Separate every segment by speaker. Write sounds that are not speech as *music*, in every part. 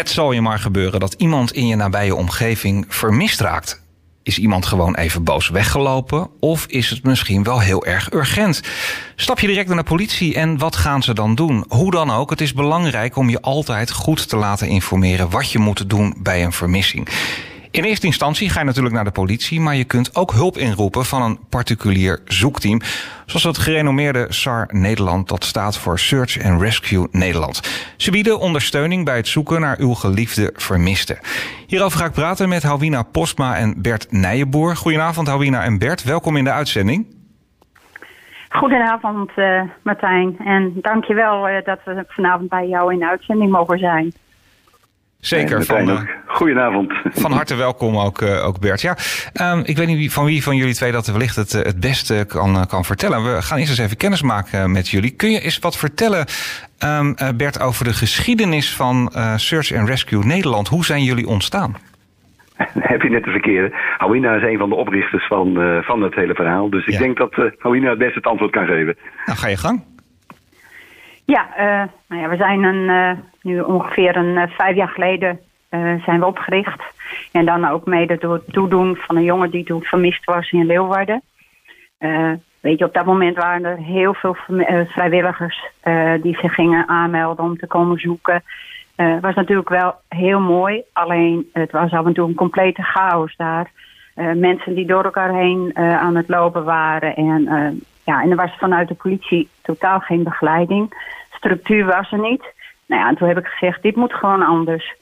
Speaker 1: Het zal je maar gebeuren dat iemand in je nabije omgeving vermist raakt. Is iemand gewoon even boos weggelopen of is het misschien wel heel erg urgent? Stap je direct naar de politie en wat gaan ze dan doen? Hoe dan ook, het is belangrijk om je altijd goed te laten informeren wat je moet doen bij een vermissing. In eerste instantie ga je natuurlijk naar de politie, maar je kunt ook hulp inroepen van een particulier zoekteam, zoals het gerenommeerde SAR Nederland, dat staat voor Search and Rescue Nederland. Ze bieden ondersteuning bij het zoeken naar uw geliefde vermiste. Hierover ga ik praten met Houwina Postma en Bert Nijenboer. Goedenavond Houwina en Bert, welkom in de uitzending.
Speaker 2: Goedenavond uh, Martijn en dankjewel uh, dat we vanavond bij jou in de uitzending mogen zijn.
Speaker 1: Zeker.
Speaker 3: van, uh, Goedenavond. *laughs*
Speaker 1: Van harte welkom ook, uh, ook Bert. Ja, um, ik weet niet van wie van jullie twee dat wellicht het, het beste kan, kan vertellen. We gaan eerst eens even kennis maken met jullie. Kun je eens wat vertellen, um, Bert, over de geschiedenis van Search and Rescue Nederland? Hoe zijn jullie ontstaan? *laughs*
Speaker 3: Heb je net de verkeerde. Houina is een van de oprichters van, van het hele verhaal. Dus ik ja. denk dat uh, het beste het antwoord kan geven.
Speaker 1: Nou, ga je gang.
Speaker 2: Ja, uh, nou ja, we zijn een, uh, nu ongeveer een uh, vijf jaar geleden zijn we opgericht. En dan ook mede door het toedoen van een jongen die toen vermist was in Leeuwarden. weet je, op dat moment waren er heel veel vrijwilligers die zich gingen aanmelden om te komen zoeken. Het was natuurlijk wel heel mooi, alleen het was af en toe een complete chaos daar. mensen die door elkaar heen aan het lopen waren. En, ja, en er was vanuit de politie totaal geen begeleiding structuur was er niet. Nou ja, en toen heb ik gezegd, dit moet gewoon anders.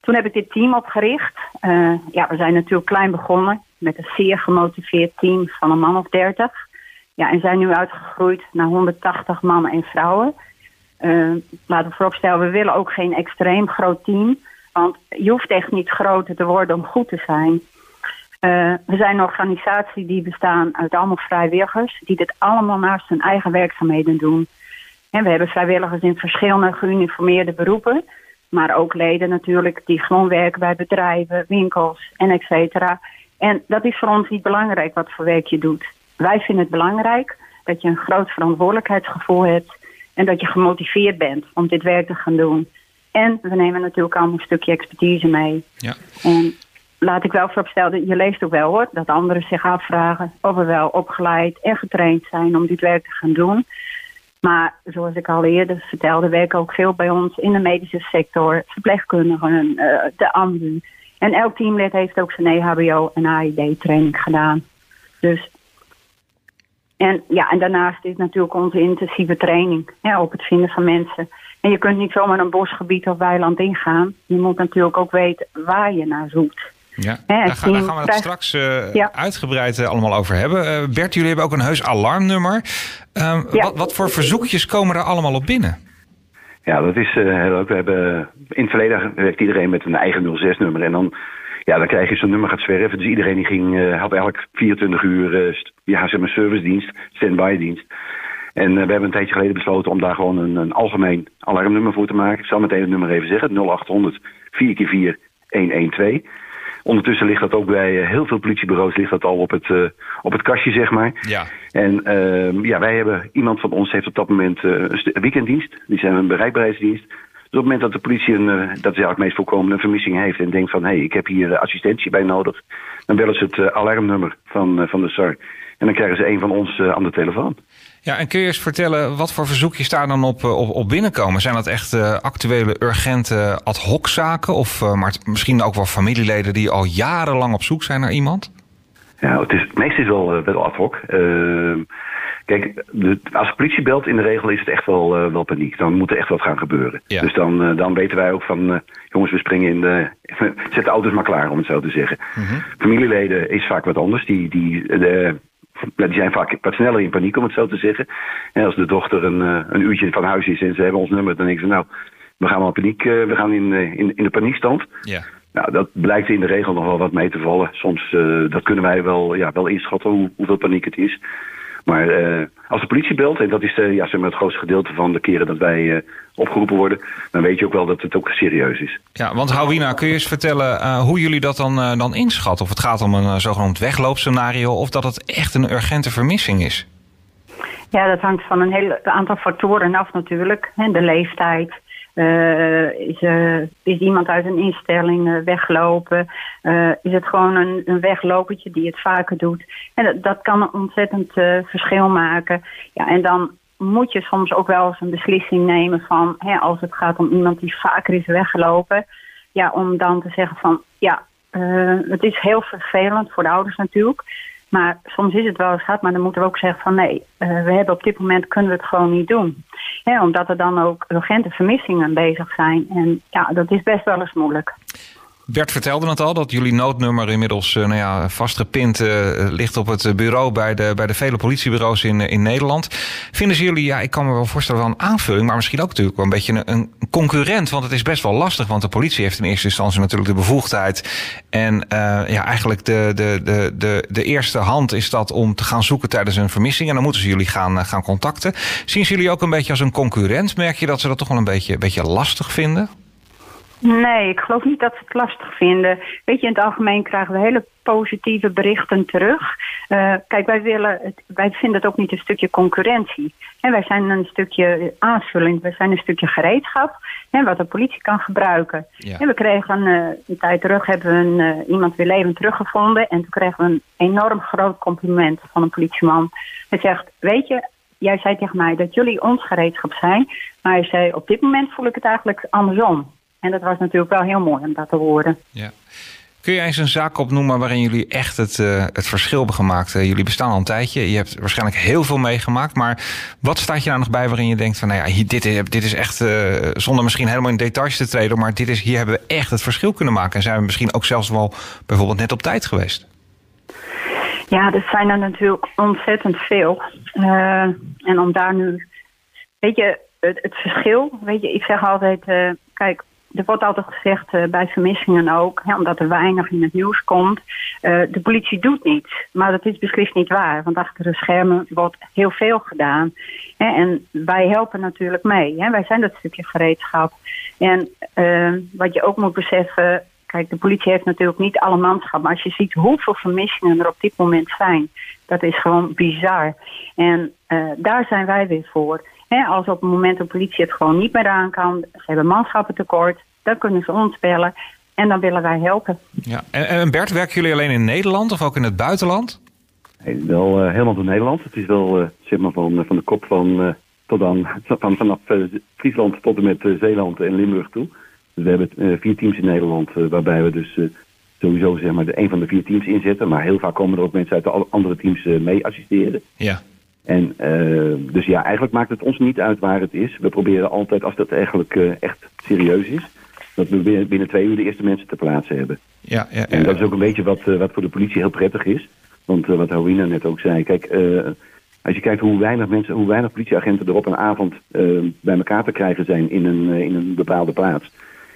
Speaker 2: Toen heb ik dit team opgericht. Uh, ja, we zijn natuurlijk klein begonnen met een zeer gemotiveerd team van een man of dertig. Ja, en zijn nu uitgegroeid naar 180 mannen en vrouwen. Uh, laten we vooropstellen, we willen ook geen extreem groot team. Want je hoeft echt niet groter te worden om goed te zijn. Uh, we zijn een organisatie die bestaan uit allemaal vrijwilligers... die dit allemaal naast hun eigen werkzaamheden doen. En we hebben vrijwilligers in verschillende geuniformeerde beroepen. Maar ook leden natuurlijk die gewoon werken bij bedrijven, winkels en et cetera. En dat is voor ons niet belangrijk wat voor werk je doet. Wij vinden het belangrijk dat je een groot verantwoordelijkheidsgevoel hebt. En dat je gemotiveerd bent om dit werk te gaan doen. En we nemen natuurlijk allemaal een stukje expertise mee. Ja. En laat ik wel vooropstellen, je leest ook wel hoor, dat anderen zich afvragen of we wel opgeleid en getraind zijn om dit werk te gaan doen. Maar zoals ik al eerder vertelde, werken ook veel bij ons in de medische sector, verpleegkundigen, uh, de AMBU. En elk teamlid heeft ook zijn EHBO en AID training gedaan. Dus en ja, en daarnaast is natuurlijk onze intensieve training op het vinden van mensen. En je kunt niet zomaar een bosgebied of weiland ingaan. Je moet natuurlijk ook weten waar je naar zoekt.
Speaker 1: Ja, daar, gaan, daar, gaan we het straks uh, ja. uitgebreid uh, allemaal over hebben. Uh, Bert, jullie hebben ook een heus alarmnummer. Ja. wat, wat, voor verzoekjes komen er allemaal op binnen?
Speaker 3: Ja, dat is heel leuk. We hebben, in het verleden werkt iedereen met een eigen 06-nummer. En dan, ja, dan krijg je zo'n nummer gaat zwerven. Dus iedereen die ging, had elk 24 uur ja, zeg maar servicedienst, stand-by-dienst. En we hebben een tijdje geleden besloten om daar gewoon een, een algemeen alarmnummer voor te maken. Ik zal meteen het nummer even zeggen. 0800 4x4 112. Ondertussen ligt dat ook bij eh, heel veel politiebureaus ligt dat al op het, uh, op het kastje, zeg maar. Ja. En uh, ja, wij hebben, iemand van ons heeft op dat moment uh, een weekenddienst. Die zijn een bereikbaarheidsdienst. Dus op het moment dat de politie, een, dat is eigenlijk het meest voorkomende, een vermissing heeft en denkt van hé, hey, ik heb hier assistentie bij nodig, dan bellen ze het alarmnummer van, van de SAR. En dan krijgen ze een van ons aan de telefoon.
Speaker 1: Ja, en kun je eens vertellen wat voor verzoekjes daar dan op, op, op binnenkomen? Zijn dat echt uh, actuele, urgente ad hoc zaken? Of uh, maar misschien ook wel familieleden die al jarenlang op zoek zijn naar iemand?
Speaker 3: Ja, het, is, is wel, uh, wel ad hoc. Ehm, kijk, de, als de politie belt, in de regel is het echt wel, wel paniek. Dan moet er echt wat gaan gebeuren. Ja. Dus dan, dan weten wij ook van, jongens, we springen in de... *laughs* Zet de auto's maar klaar, om het zo te zeggen. -hmm. Familieleden is vaak wat anders. Die, die, de, die zijn vaak wat sneller in paniek, om het zo te zeggen. En als de dochter een, uh, een uurtje van huis is en ze hebben ons nummer, dan denken ze, nou, we gaan wel paniek, uh, we gaan in, uh, in, in de paniekstand. Ja. Nou, dat blijkt in de regel nog wel wat mee te vallen. Soms, dat kunnen wij wel, ja, wel inschatten hoe, hoeveel paniek het is. Maar als de politie belt, en dat is ja, zeg maar het grootste gedeelte van de keren dat wij opgeroepen worden, dan weet je ook wel dat het ook serieus is.
Speaker 1: Ja, want Houwina, kun je eens vertellen uh, hoe jullie dat dan, uh, dan inschatten? Of het gaat om een uh, zogenaamd wegloopscenario of dat het echt een urgente vermissing is?
Speaker 2: Ja, dat hangt van een heel aantal factoren af natuurlijk. De leeftijd, is, is iemand uit een instelling weggelopen? is het gewoon een, een weglopertje die het vaker doet? En dat, dat kan een ontzettend verschil maken. Ja, en dan moet je soms ook wel eens een beslissing nemen van, hè, als het gaat om iemand die vaker is weggelopen, ja, om dan te zeggen van, ja, het is heel vervelend voor de ouders natuurlijk. Maar soms is het wel eens hard, maar dan moeten we ook zeggen van nee, uh, we hebben op dit moment kunnen we het gewoon niet doen. omdat er dan ook urgente vermissingen bezig zijn. En ja, dat is best wel eens moeilijk.
Speaker 1: Bert vertelde het al, dat jullie noodnummer inmiddels uh, nou ja, vastgepind uh, ligt op het bureau bij de, bij de vele politiebureaus in, in Nederland. Vinden ze jullie, ja, ik kan me wel voorstellen wel een aanvulling, maar misschien ook natuurlijk wel een beetje een, concurrent. Want het is best wel lastig, want de politie heeft in eerste instantie natuurlijk de bevoegdheid. En ja, eigenlijk de, de, de, de, de eerste hand is dat om te gaan zoeken tijdens een vermissing. En dan moeten ze jullie gaan, gaan contacten. Zien ze jullie ook een beetje als een concurrent? Merk je dat ze dat toch wel een beetje, een beetje lastig vinden?
Speaker 2: Nee, ik geloof niet dat ze het lastig vinden. Weet je, in het algemeen krijgen we hele positieve berichten terug. Uh, kijk, wij, willen het, wij vinden het ook niet een stukje concurrentie. En wij zijn een stukje aanvulling, wij zijn een stukje gereedschap hè, wat de politie kan gebruiken. En we kregen uh, een tijd terug hebben we een, uh, iemand weer levend teruggevonden. En toen kregen we een enorm groot compliment van een politieman. Hij zegt, weet je, jij zei tegen mij dat jullie ons gereedschap zijn. Maar hij zei, op dit moment voel ik het eigenlijk andersom. En dat was natuurlijk wel heel mooi om dat te horen.
Speaker 1: Ja. Kun je eens een zaak opnoemen waarin jullie echt het, uh, het verschil hebben gemaakt? Uh, jullie bestaan al een tijdje. Je hebt waarschijnlijk heel veel meegemaakt. Maar wat staat je nou nog bij waarin je denkt van... nou ja, dit, is, dit is echt, uh, zonder misschien helemaal in details te treden... maar dit is, hier hebben we echt het verschil kunnen maken. En zijn we misschien ook zelfs wel bijvoorbeeld net op tijd geweest?
Speaker 2: Ja, dat zijn er natuurlijk ontzettend veel. en om daar nu... Weet je, het, het verschil... Weet je, ik zeg altijd... kijk, er wordt altijd gezegd uh, bij vermissingen ook, hè, omdat er weinig in het nieuws komt. Uh, de politie doet niets. Maar dat is beslist niet waar. Want achter de schermen wordt heel veel gedaan. Hè, en wij helpen natuurlijk mee. Hè. Wij zijn dat stukje gereedschap. En uh, wat je ook moet beseffen. Kijk, de politie heeft natuurlijk niet alle manschap. Maar als je ziet hoeveel vermissingen er op dit moment zijn. Dat is gewoon bizar. En daar zijn wij weer voor. He, als op het moment de politie het gewoon niet meer aan kan, ze hebben manschappen tekort, dan kunnen ze ons bellen en dan willen wij helpen.
Speaker 1: Ja. En, en Bert, werken jullie alleen in Nederland of ook in het buitenland?
Speaker 3: Wel uh, helemaal in Nederland. Het is wel uh, zeg maar van, van de kop van, uh, tot aan, *laughs* van, vanaf Friesland tot en met Zeeland en Limburg toe. Dus we hebben vier teams in Nederland waarbij we dus sowieso zeg maar de een van de vier teams inzetten. Maar heel vaak komen er ook mensen uit de andere teams mee assisteren.
Speaker 1: Ja.
Speaker 3: En uh, dus ja, eigenlijk maakt het ons niet uit waar het is. We proberen altijd, als dat eigenlijk uh, echt serieus is, dat we binnen, twee uur de eerste mensen te plaatsen hebben.
Speaker 1: Ja, ja.
Speaker 3: En dat is ook een beetje wat, uh, wat voor de politie heel prettig is. Want wat Howina net ook zei, kijk, als je kijkt hoe weinig mensen, hoe weinig politieagenten er op een avond bij elkaar te krijgen zijn in een, in een bepaalde plaats.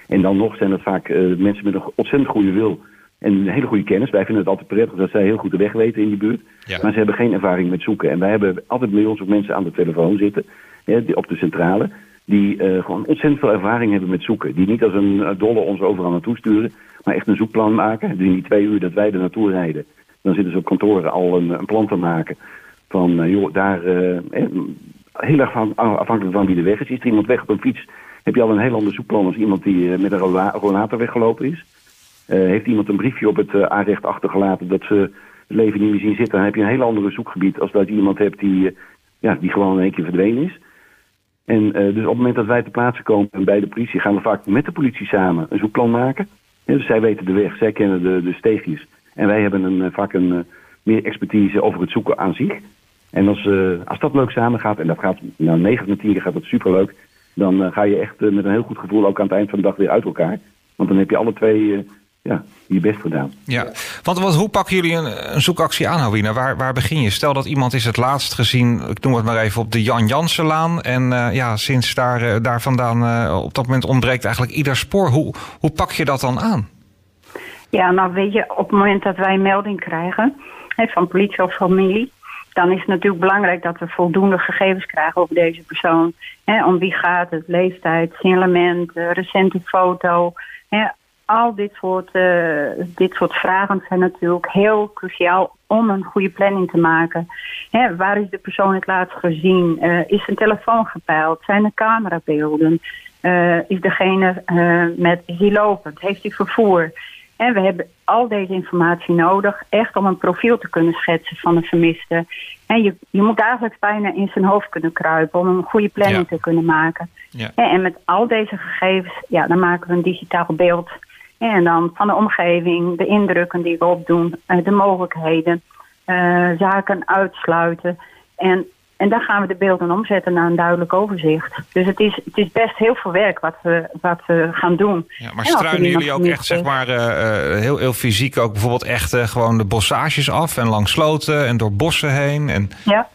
Speaker 3: En dan nog zijn het vaak mensen met een ontzettend goede wil en een hele goede kennis. Wij vinden het altijd prettig dat zij heel goed de weg weten in die buurt. Maar ze hebben geen ervaring met zoeken. En wij hebben altijd bij ons ook mensen aan de telefoon zitten, hè, op de centrale, die uh, gewoon ontzettend veel ervaring hebben met zoeken. Die niet als een dolle ons overal naartoe sturen, maar echt een zoekplan maken. Dus in die twee uur dat wij er naartoe rijden, dan zitten ze op kantoren al een, een plan te maken. Van, uh, joh, daar, uh, heel erg afhankelijk van wie de weg is. Is er iemand weg op een fiets, heb je al een heel ander zoekplan als iemand die met een rollator weggelopen is. Uh, heeft iemand een briefje op het uh, aanrecht achtergelaten dat ze het leven niet meer zien zitten, dan heb je een heel ander zoekgebied als dat je iemand hebt die, uh, ja, die gewoon in één keer verdwenen is. En dus op het moment dat wij te plaatsen komen bij de politie, gaan we vaak met de politie samen een zoekplan maken. Ja, dus zij weten de weg, zij kennen de, de steegjes. En wij hebben een, vaak een meer expertise over het zoeken aan zich. En als, als dat leuk samengaat, en dat gaat, nou 9 van 10 keer gaat dat superleuk, dan ga je echt met een heel goed gevoel ook aan het eind van de dag weer uit elkaar. Want dan heb je alle twee ja, je best gedaan.
Speaker 1: Ja, want wat, hoe pakken jullie een, een zoekactie aan, Howina? Waar, waar begin je? Stel dat iemand is het laatst gezien, ik noem het maar even, op de Jan Jansenlaan. En uh, ja, sinds daar, uh, daar vandaan uh, op dat moment ontbreekt eigenlijk ieder spoor. Hoe, hoe pak je dat dan aan?
Speaker 2: Ja, nou weet je, op het moment dat wij een melding krijgen hè, van politie of familie... dan is het natuurlijk belangrijk dat we voldoende gegevens krijgen over deze persoon. Hè, om wie gaat het, leeftijd, signalement, recente foto... Hè, al dit soort, uh, dit soort vragen zijn natuurlijk heel cruciaal om een goede planning te maken. Hè, waar is de persoon het laatst gezien? Uh, is zijn telefoon gepeild? Zijn er camerabeelden? is degene met, is die lopend? Heeft hij vervoer? En we hebben al deze informatie nodig, echt om een profiel te kunnen schetsen van een vermiste. En je, je moet eigenlijk bijna in zijn hoofd kunnen kruipen om een goede planning te kunnen maken. Ja. En met al deze gegevens, ja, dan maken we een digitaal beeld. En dan van de omgeving, de indrukken die we opdoen, de mogelijkheden, uh, zaken uitsluiten. En en dan gaan we de beelden omzetten naar een duidelijk overzicht. Dus het is, het is best heel veel werk wat we, wat we gaan doen.
Speaker 1: Ja, maar struinen jullie ook echt zeg maar, uh, heel, heel fysiek ook bijvoorbeeld echt uh, gewoon de bossages af en langs sloten en door bossen heen? En...
Speaker 2: Ja.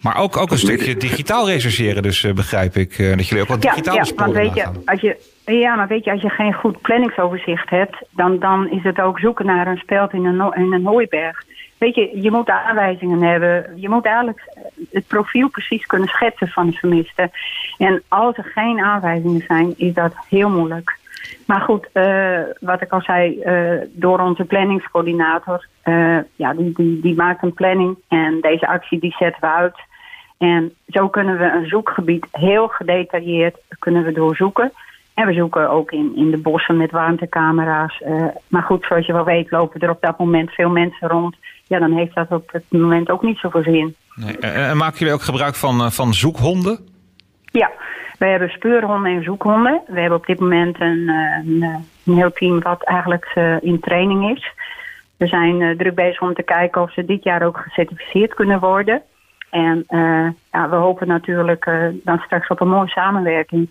Speaker 1: Maar ook, ook een stukje digitaal rechercheren, dus uh, begrijp ik. dat jullie ook wat digitaal ja, ja,
Speaker 2: want weet je, als je Ja, maar weet je, als je geen goed planningsoverzicht hebt... dan, dan is het ook zoeken naar een speld in een, in een hooiberg. Weet je, je moet aanwijzingen hebben. Je moet eigenlijk het profiel precies kunnen schetsen van de vermiste. En als er geen aanwijzingen zijn, is dat heel moeilijk. Maar goed, uh, wat ik al zei, uh, door onze planningscoördinator, ja, die, die, die maakt een planning en deze actie die zetten we uit. En zo kunnen we een zoekgebied heel gedetailleerd kunnen we doorzoeken. En we zoeken ook in, in de bossen met warmtecamera's. maar goed, zoals je wel weet, lopen er op dat moment veel mensen rond ja, dan heeft dat op het moment ook niet zoveel zin.
Speaker 1: Nee. En maken jullie ook gebruik van, eh, van zoekhonden?
Speaker 2: Ja, wij hebben speurhonden en zoekhonden. We hebben op dit moment een, eh, een, eh, een heel team wat eigenlijk in training is. We zijn druk bezig om te kijken of ze dit jaar ook gecertificeerd kunnen worden. En ja, we hopen natuurlijk dan straks op een mooie samenwerking.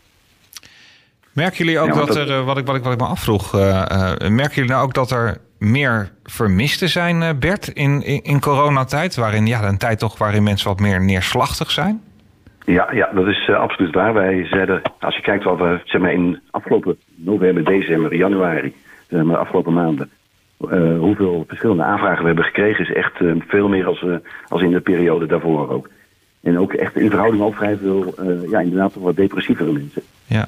Speaker 1: Merken jullie ook dat, er, wat ik, wat, ik, wat ik me afvroeg, merken jullie nou ook dat er meer vermisten zijn, eh, Bert, in, in, in coronatijd? Waarin, ja, een tijd toch waarin mensen wat meer neerslachtig zijn?
Speaker 3: Ja, ja dat is uh, absoluut waar. Wij zeiden, als je kijkt wat we zeg maar, in afgelopen november, december, januari, zeg maar, afgelopen maanden, uh, hoeveel verschillende aanvragen we hebben gekregen, is echt uh, veel meer als, als in de periode daarvoor ook. En ook echt in verhouding ook vrij veel, ja, inderdaad toch wat depressievere mensen.
Speaker 1: Ja.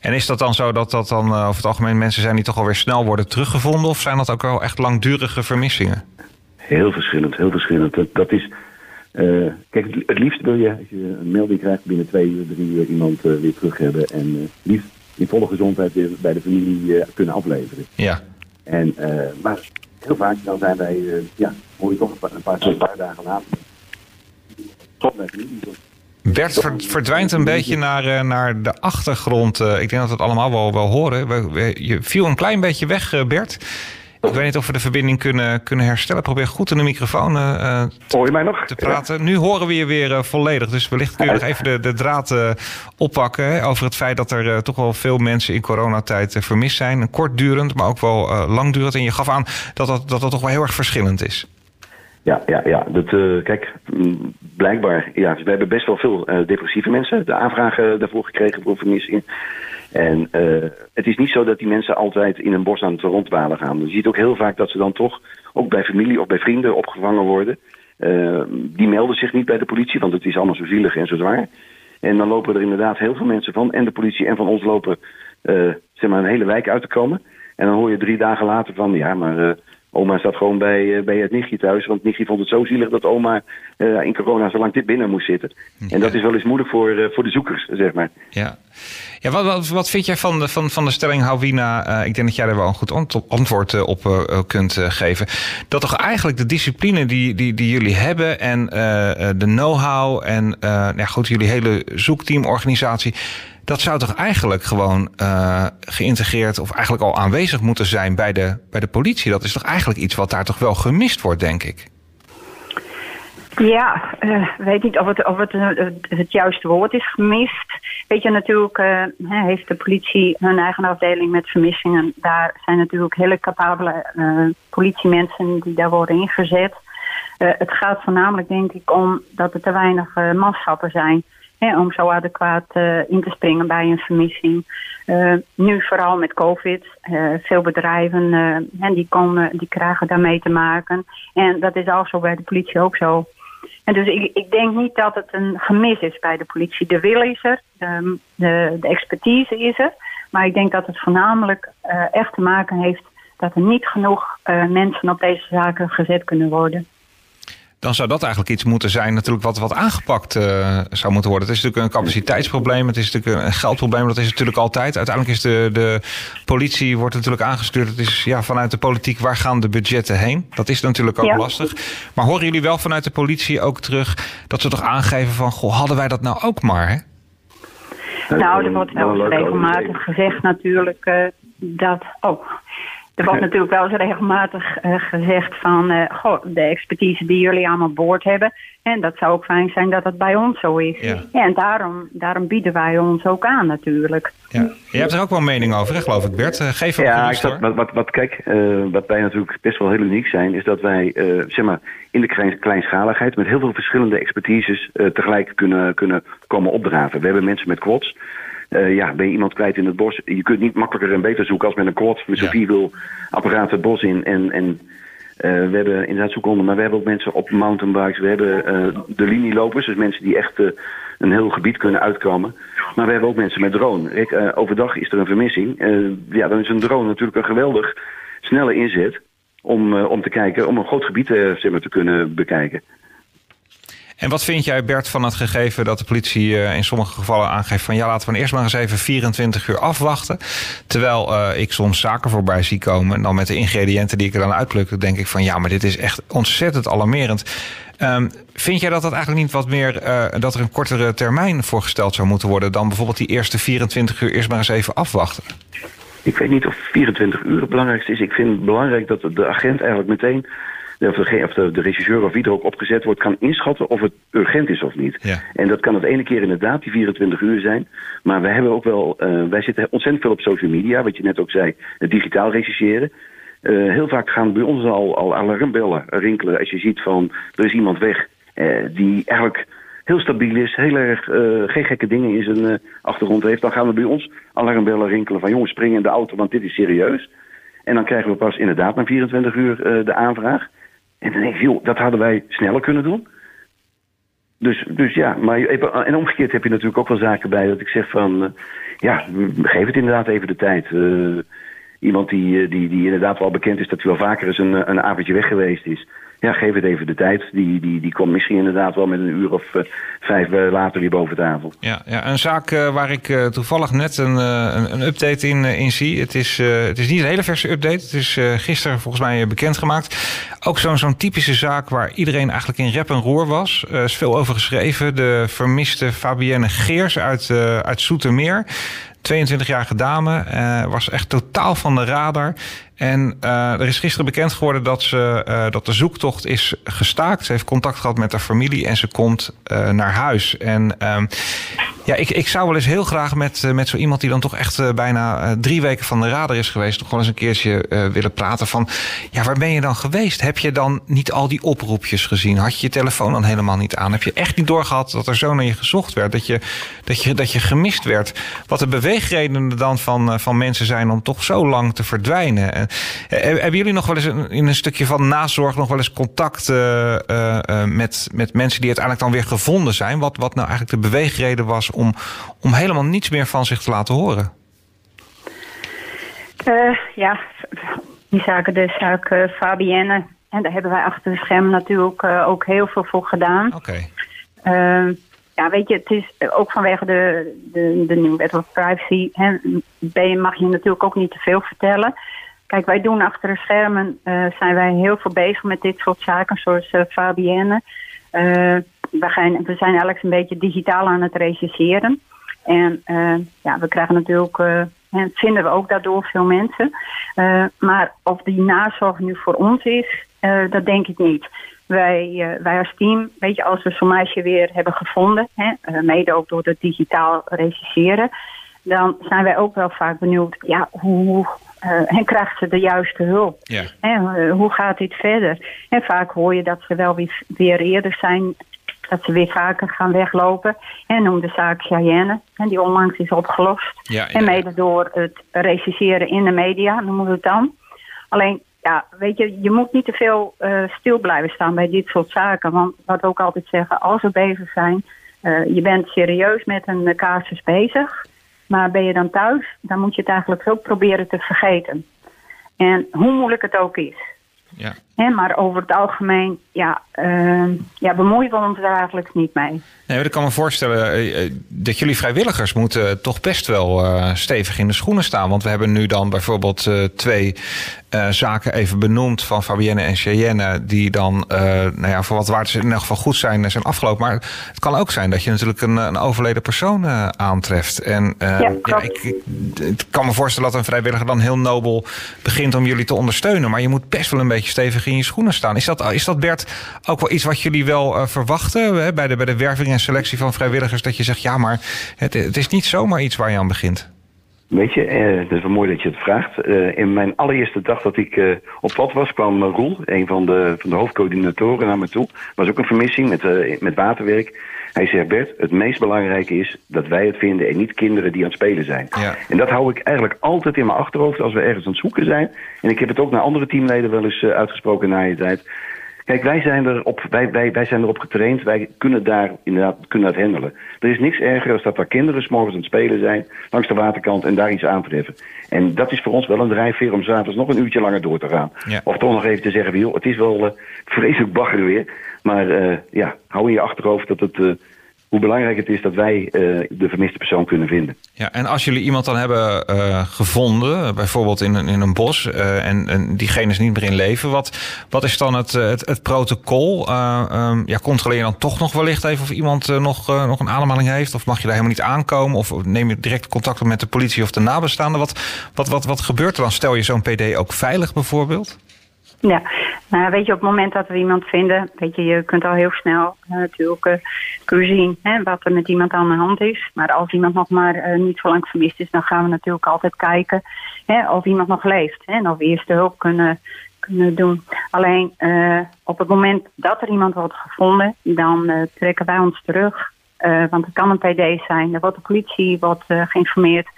Speaker 1: En is dat dan zo dat dat dan over het algemeen mensen zijn die toch alweer snel worden teruggevonden? Of zijn dat ook wel echt langdurige vermissingen?
Speaker 3: Heel verschillend, heel verschillend. Dat, dat is, uh, kijk, het liefst wil je, als je een melding krijgt, binnen twee uur, drie uur iemand uh, weer terug hebben. En uh, liefst in volle gezondheid weer bij de familie kunnen afleveren.
Speaker 1: Ja.
Speaker 3: En, maar heel vaak dan zijn wij, ja, hoor je toch een paar, een paar, een paar dagen later. Tot bij familie.
Speaker 1: Bert verdwijnt een beetje naar, uh, naar de achtergrond. Uh, ik denk dat we het allemaal wel, wel horen. We, we, je viel een klein beetje weg, uh, Bert. Ik weet niet of we de verbinding kunnen, kunnen herstellen. Probeer goed in de microfoon
Speaker 3: Hoor je mij nog?
Speaker 1: te praten. Ja. Nu horen we je weer volledig. Dus wellicht kun je nog even de, de draad oppakken. Hè, over het feit dat er toch wel veel mensen in coronatijd vermist zijn. Kortdurend, maar ook wel langdurend. En je gaf aan dat dat, dat dat toch wel heel erg verschillend is.
Speaker 3: Ja, ja, ja. Dat, uh, kijk, mm, blijkbaar, ja, we hebben best wel veel uh, depressieve mensen de aanvragen daarvoor gekregen voor vermissing. En het is niet zo dat die mensen altijd in een bos aan het rondwalen gaan. Je ziet ook heel vaak dat ze dan toch, ook bij familie of bij vrienden, opgevangen worden. die melden zich niet bij de politie, want het is allemaal zo zielig en zo zwaar. En dan lopen er inderdaad heel veel mensen van, en de politie en van ons lopen, zeg maar, een hele wijk uit te komen. En dan hoor je drie dagen later van, ja, maar Oma zat gewoon bij, eh, bij het nichtje thuis. Want het nichtje vond het zo zielig dat oma uh, in corona zo lang dit binnen moest zitten. En dat is wel eens moeilijk voor, uh, voor de zoekers, zeg maar.
Speaker 1: Ja, ja wat, wat, wat vind jij van de, van, van de stelling, Houwina? Uh, ik denk dat jij er wel een goed antwoord op kunt geven. Dat toch eigenlijk de discipline die, die, die jullie hebben en de know-how en ja, goed, jullie hele zoekteamorganisatie dat zou toch eigenlijk gewoon uh, geïntegreerd of eigenlijk al aanwezig moeten zijn bij de, bij de politie? Dat is toch eigenlijk iets wat daar toch wel gemist wordt, denk ik?
Speaker 2: Ja, uh, weet niet of het, of het uh, het juiste woord is gemist. Weet je, natuurlijk heeft de politie hun eigen afdeling met vermissingen. Daar zijn natuurlijk hele capabele politiemensen die daar worden ingezet. het gaat voornamelijk, denk ik, om dat er te weinig manschappen zijn om zo adequaat uh, in te springen bij een vermissing. Uh, nu vooral met COVID. Uh, veel bedrijven en die, komen, die krijgen daarmee te maken. En dat is also bij de politie ook zo. En dus ik, ik denk niet dat het een gemis is bij de politie. De wil is er, de, de expertise is er. Maar ik denk dat het voornamelijk echt te maken heeft dat er niet genoeg mensen op deze zaken gezet kunnen worden.
Speaker 1: Dan zou dat eigenlijk iets moeten zijn natuurlijk wat, wat aangepakt uh, zou moeten worden. Het is natuurlijk een capaciteitsprobleem, het is natuurlijk een geldprobleem, dat is natuurlijk altijd. Uiteindelijk is de, de politie wordt natuurlijk aangestuurd. Het is ja, vanuit de politiek, waar gaan de budgetten heen? Dat is natuurlijk ook lastig. Maar horen jullie wel vanuit de politie ook terug dat ze toch aangeven van, goh, hadden wij dat nou ook maar? Hè?
Speaker 2: Nou, er wordt wel regelmatig gezegd natuurlijk uh, dat... Oh, er wordt natuurlijk wel eens regelmatig uh, gezegd van... Uh, goh, de expertise die jullie aan boord hebben... en dat zou ook fijn zijn dat het bij ons zo is. Ja. en daarom, daarom bieden wij ons ook aan natuurlijk.
Speaker 1: Ja. Je hebt er ook wel een mening over, hè, geloof ik, Bert? Uh, geef
Speaker 3: Ja, ik wat, wat, wat, kijk, wat wij natuurlijk best wel heel uniek zijn... is dat wij, zeg maar, in de klein, kleinschaligheid... met heel veel verschillende expertises tegelijk kunnen, kunnen komen opdraven. We hebben mensen met quads... Uh, ja, ben je iemand kwijt in het bos. Je kunt niet makkelijker en beter zoeken als met een quad. Met zo'n ja. apparaat het bos in. En, en uh, we hebben inderdaad zoekhonden, maar we hebben ook mensen op mountainbikes. We hebben uh, de linielopers, dus mensen die echt een heel gebied kunnen uitkomen. Maar we hebben ook mensen met drone. Rick, overdag is er een vermissing. ja, dan is een drone natuurlijk een geweldig snelle inzet om, om te kijken, om een groot gebied zeg maar, te kunnen bekijken.
Speaker 1: En wat vind jij, Bert, van het gegeven dat de politie uh, in sommige gevallen aangeeft van ja, laten we eerst maar eens even 24 uur afwachten. Terwijl uh, ik soms zaken voorbij zie komen en dan met de ingrediënten die ik er dan uitpluk, denk ik van ja, maar dit is echt ontzettend alarmerend. Um, vind jij dat dat eigenlijk niet wat meer, uh, dat er een kortere termijn voorgesteld zou moeten worden dan bijvoorbeeld die eerste 24 uur eerst maar eens even afwachten?
Speaker 3: Ik weet niet of 24 uur het belangrijkste is. Ik vind het belangrijk dat de agent eigenlijk meteen de, of de, de regisseur of wie er ook opgezet wordt, kan inschatten of het urgent is of niet. Ja. En dat kan het ene keer inderdaad die 24 uur zijn. Maar wij hebben ook wel, uh, wij zitten ontzettend veel op social media, wat je net ook zei, het digitaal rechercheren. Uh, heel vaak gaan bij ons al, al alarmbellen rinkelen als je ziet van er is iemand weg uh, die eigenlijk heel stabiel is, heel erg uh, geen gekke dingen in zijn uh, achtergrond heeft, dan gaan we bij ons alarmbellen rinkelen van jongens spring in de auto, want dit is serieus. En dan krijgen we pas inderdaad na 24 uur uh, de aanvraag. En dan denk ik, dat hadden wij sneller kunnen doen. Dus, dus ja, maar en omgekeerd heb je natuurlijk ook wel zaken bij dat ik zeg van, uh, ja, geef het inderdaad even de tijd. Uh, iemand die, die, die inderdaad wel bekend is dat hij wel vaker eens een, een avondje weg geweest is ja, geef het even de tijd. Die, die, die komt misschien inderdaad wel met een uur of uh, vijf uh, later weer boven tafel.
Speaker 1: Ja, ja een zaak uh, waar ik toevallig net een, een, een, update in, in zie. Het is, het is niet een hele verse update. Het is gisteren volgens mij bekendgemaakt. Ook zo'n zo'n typische zaak waar iedereen eigenlijk in rep en roer was. Er is veel over geschreven. De vermiste Fabienne Geers uit, uit Soetermeer. 22-jarige dame. was echt totaal van de radar. En uh, er is gisteren bekend geworden dat, ze, uh, dat de zoektocht is gestaakt. Ze heeft contact gehad met haar familie en ze komt uh, naar huis. En um, ja, ik, ik zou wel eens heel graag met, met zo iemand die dan toch echt bijna drie weken van de radar is geweest, toch wel eens een keertje willen praten van, ja, waar ben je dan geweest? Heb je dan niet al die oproepjes gezien? Had je je telefoon dan helemaal niet aan? Heb je echt niet doorgehad dat er zo naar je gezocht werd? Dat je, dat je, dat je gemist werd? Wat de beweegredenen dan van, van mensen zijn om toch zo lang te verdwijnen? Eh, hebben jullie nog wel eens in een stukje van nazorg nog wel eens contact uh, met, met mensen die uiteindelijk dan weer gevonden zijn? Wat, wat nou eigenlijk de beweegreden was om, om helemaal niets meer van zich te laten horen?
Speaker 2: ja, die zaken, de zaak Fabienne. En daar hebben wij achter de scherm natuurlijk ook heel veel voor gedaan.
Speaker 1: Oké.
Speaker 2: ja, weet je, het is ook vanwege de, de, de nieuwe wet op privacy. Hè, mag je natuurlijk ook niet te veel vertellen. Kijk, wij doen achter de schermen, uh, zijn wij heel veel bezig met dit soort zaken, zoals uh, Fabienne. Uh, we, gaan, we zijn eigenlijk een beetje digitaal aan het rechercheren. En ja, we krijgen natuurlijk, en vinden we ook daardoor veel mensen. maar of die nazorg nu voor ons is, dat denk ik niet. Wij, wij als team, weet je, als we zo'n meisje weer hebben gevonden, hè, mede ook door het digitaal rechercheren, dan zijn wij ook wel vaak benieuwd, ja, hoe, en krijgt ze de juiste hulp?
Speaker 1: Ja.
Speaker 2: En, uh, hoe gaat dit verder? En vaak hoor je dat ze wel weer, weer eerder zijn, dat ze weer vaker gaan weglopen. En noem de zaak Cheyenne, en die onlangs is opgelost.
Speaker 1: Ja,
Speaker 2: en mede door het regisseren in de media, noemen we het dan. Alleen, ja, weet je, je moet niet te veel uh, stil blijven staan bij dit soort zaken. Want wat we ook altijd zeggen, als we bezig zijn, je bent serieus met een casus bezig maar ben je dan thuis, dan moet je het eigenlijk ook proberen te vergeten. En hoe moeilijk het ook is.
Speaker 1: Ja.
Speaker 2: Maar over het algemeen ja, uh, ja, bemoeien we ons daar eigenlijk niet mee.
Speaker 1: Nee, ik kan me voorstellen eh, eh, dat jullie vrijwilligers moeten toch best wel uh, stevig in de schoenen staan. Want we hebben nu dan bijvoorbeeld twee zaken even benoemd van Fabienne en Cheyenne. Die dan, nou ja, voor wat waard is in ieder geval goed zijn, zijn afgelopen. Maar het kan ook zijn dat je natuurlijk een, een overleden persoon aantreft. En ja, ja, ik, ik, ik, kan me voorstellen dat een vrijwilliger dan heel nobel begint om jullie te ondersteunen. Maar je moet best wel een beetje stevig in je schoenen staan. Is dat, is dat Bert, ook wel iets wat jullie wel verwachten hè, bij, de, bij de werving en selectie van vrijwilligers? Dat je zegt, ja, maar het, het is niet zomaar iets waar je aan begint.
Speaker 3: Weet je, eh, het is wel mooi dat je het vraagt. Uh, in mijn allereerste dag dat ik op pad was, kwam Roel, een van de, van de hoofdcoördinatoren, naar me toe. was ook een vermissing met, met waterwerk. Hij zegt, Bert, het meest belangrijke is dat wij het vinden en niet kinderen die aan het spelen zijn.
Speaker 1: Ja.
Speaker 3: En dat hou ik eigenlijk altijd in mijn achterhoofd als we ergens aan het zoeken zijn. En ik heb het ook naar andere teamleden wel eens uitgesproken na je tijd. Kijk, wij zijn, erop, wij, wij, wij zijn erop getraind. Wij kunnen daar inderdaad kunnen dat handelen. Er is niks erger dan dat er kinderen s'morgens aan het spelen zijn... langs de waterkant en daar iets aantreffen. En dat is voor ons wel een drijfveer om s'avonds nog een uurtje langer door te gaan.
Speaker 1: Ja.
Speaker 3: Of toch nog even te zeggen, joh, het is wel uh, vreselijk bagger weer. Maar uh, ja, hou in je achterhoofd dat het... Uh, hoe belangrijk het is dat wij uh, de vermiste persoon kunnen vinden.
Speaker 1: Ja, en als jullie iemand dan hebben gevonden, bijvoorbeeld in een, in een bos, en, en diegene is niet meer in leven, wat, wat is dan het, het, protocol? Um, ja, controleer je dan toch nog wellicht even of iemand nog, nog een ademhaling heeft? Of mag je daar helemaal niet aankomen? Of neem je direct contact op met de politie of de nabestaanden? Wat, wat, wat, wat gebeurt er dan? Stel je zo'n PD ook veilig bijvoorbeeld?
Speaker 2: Ja, nou, weet je, op het moment dat we iemand vinden, weet je, je kunt al heel snel uh, natuurlijk uh, zien hè, wat er met iemand aan de hand is. Maar als iemand nog maar uh, niet zo lang vermist is, dan gaan we natuurlijk altijd kijken hè, of iemand nog leeft. Hè, en of we eerste hulp kunnen, kunnen doen. Alleen op het moment dat er iemand wordt gevonden, dan trekken wij ons terug. want het kan een PD zijn, er wordt de politie wordt, geïnformeerd.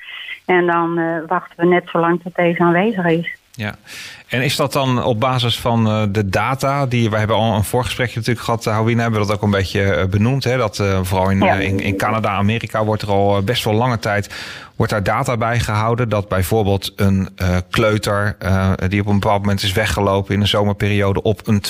Speaker 2: En dan wachten we net zo lang tot deze aanwezig is.
Speaker 1: Ja, en is dat dan op basis van uh, de data die we hebben al een voorgesprekje natuurlijk gehad, uh, Howine, hebben we dat ook een beetje uh, benoemd. Hè? Dat vooral in,
Speaker 2: ja.
Speaker 1: in, in, Canada, Amerika wordt er al best wel lange tijd wordt daar data bij gehouden dat bijvoorbeeld een kleuter die op een bepaald moment is weggelopen in een zomerperiode op een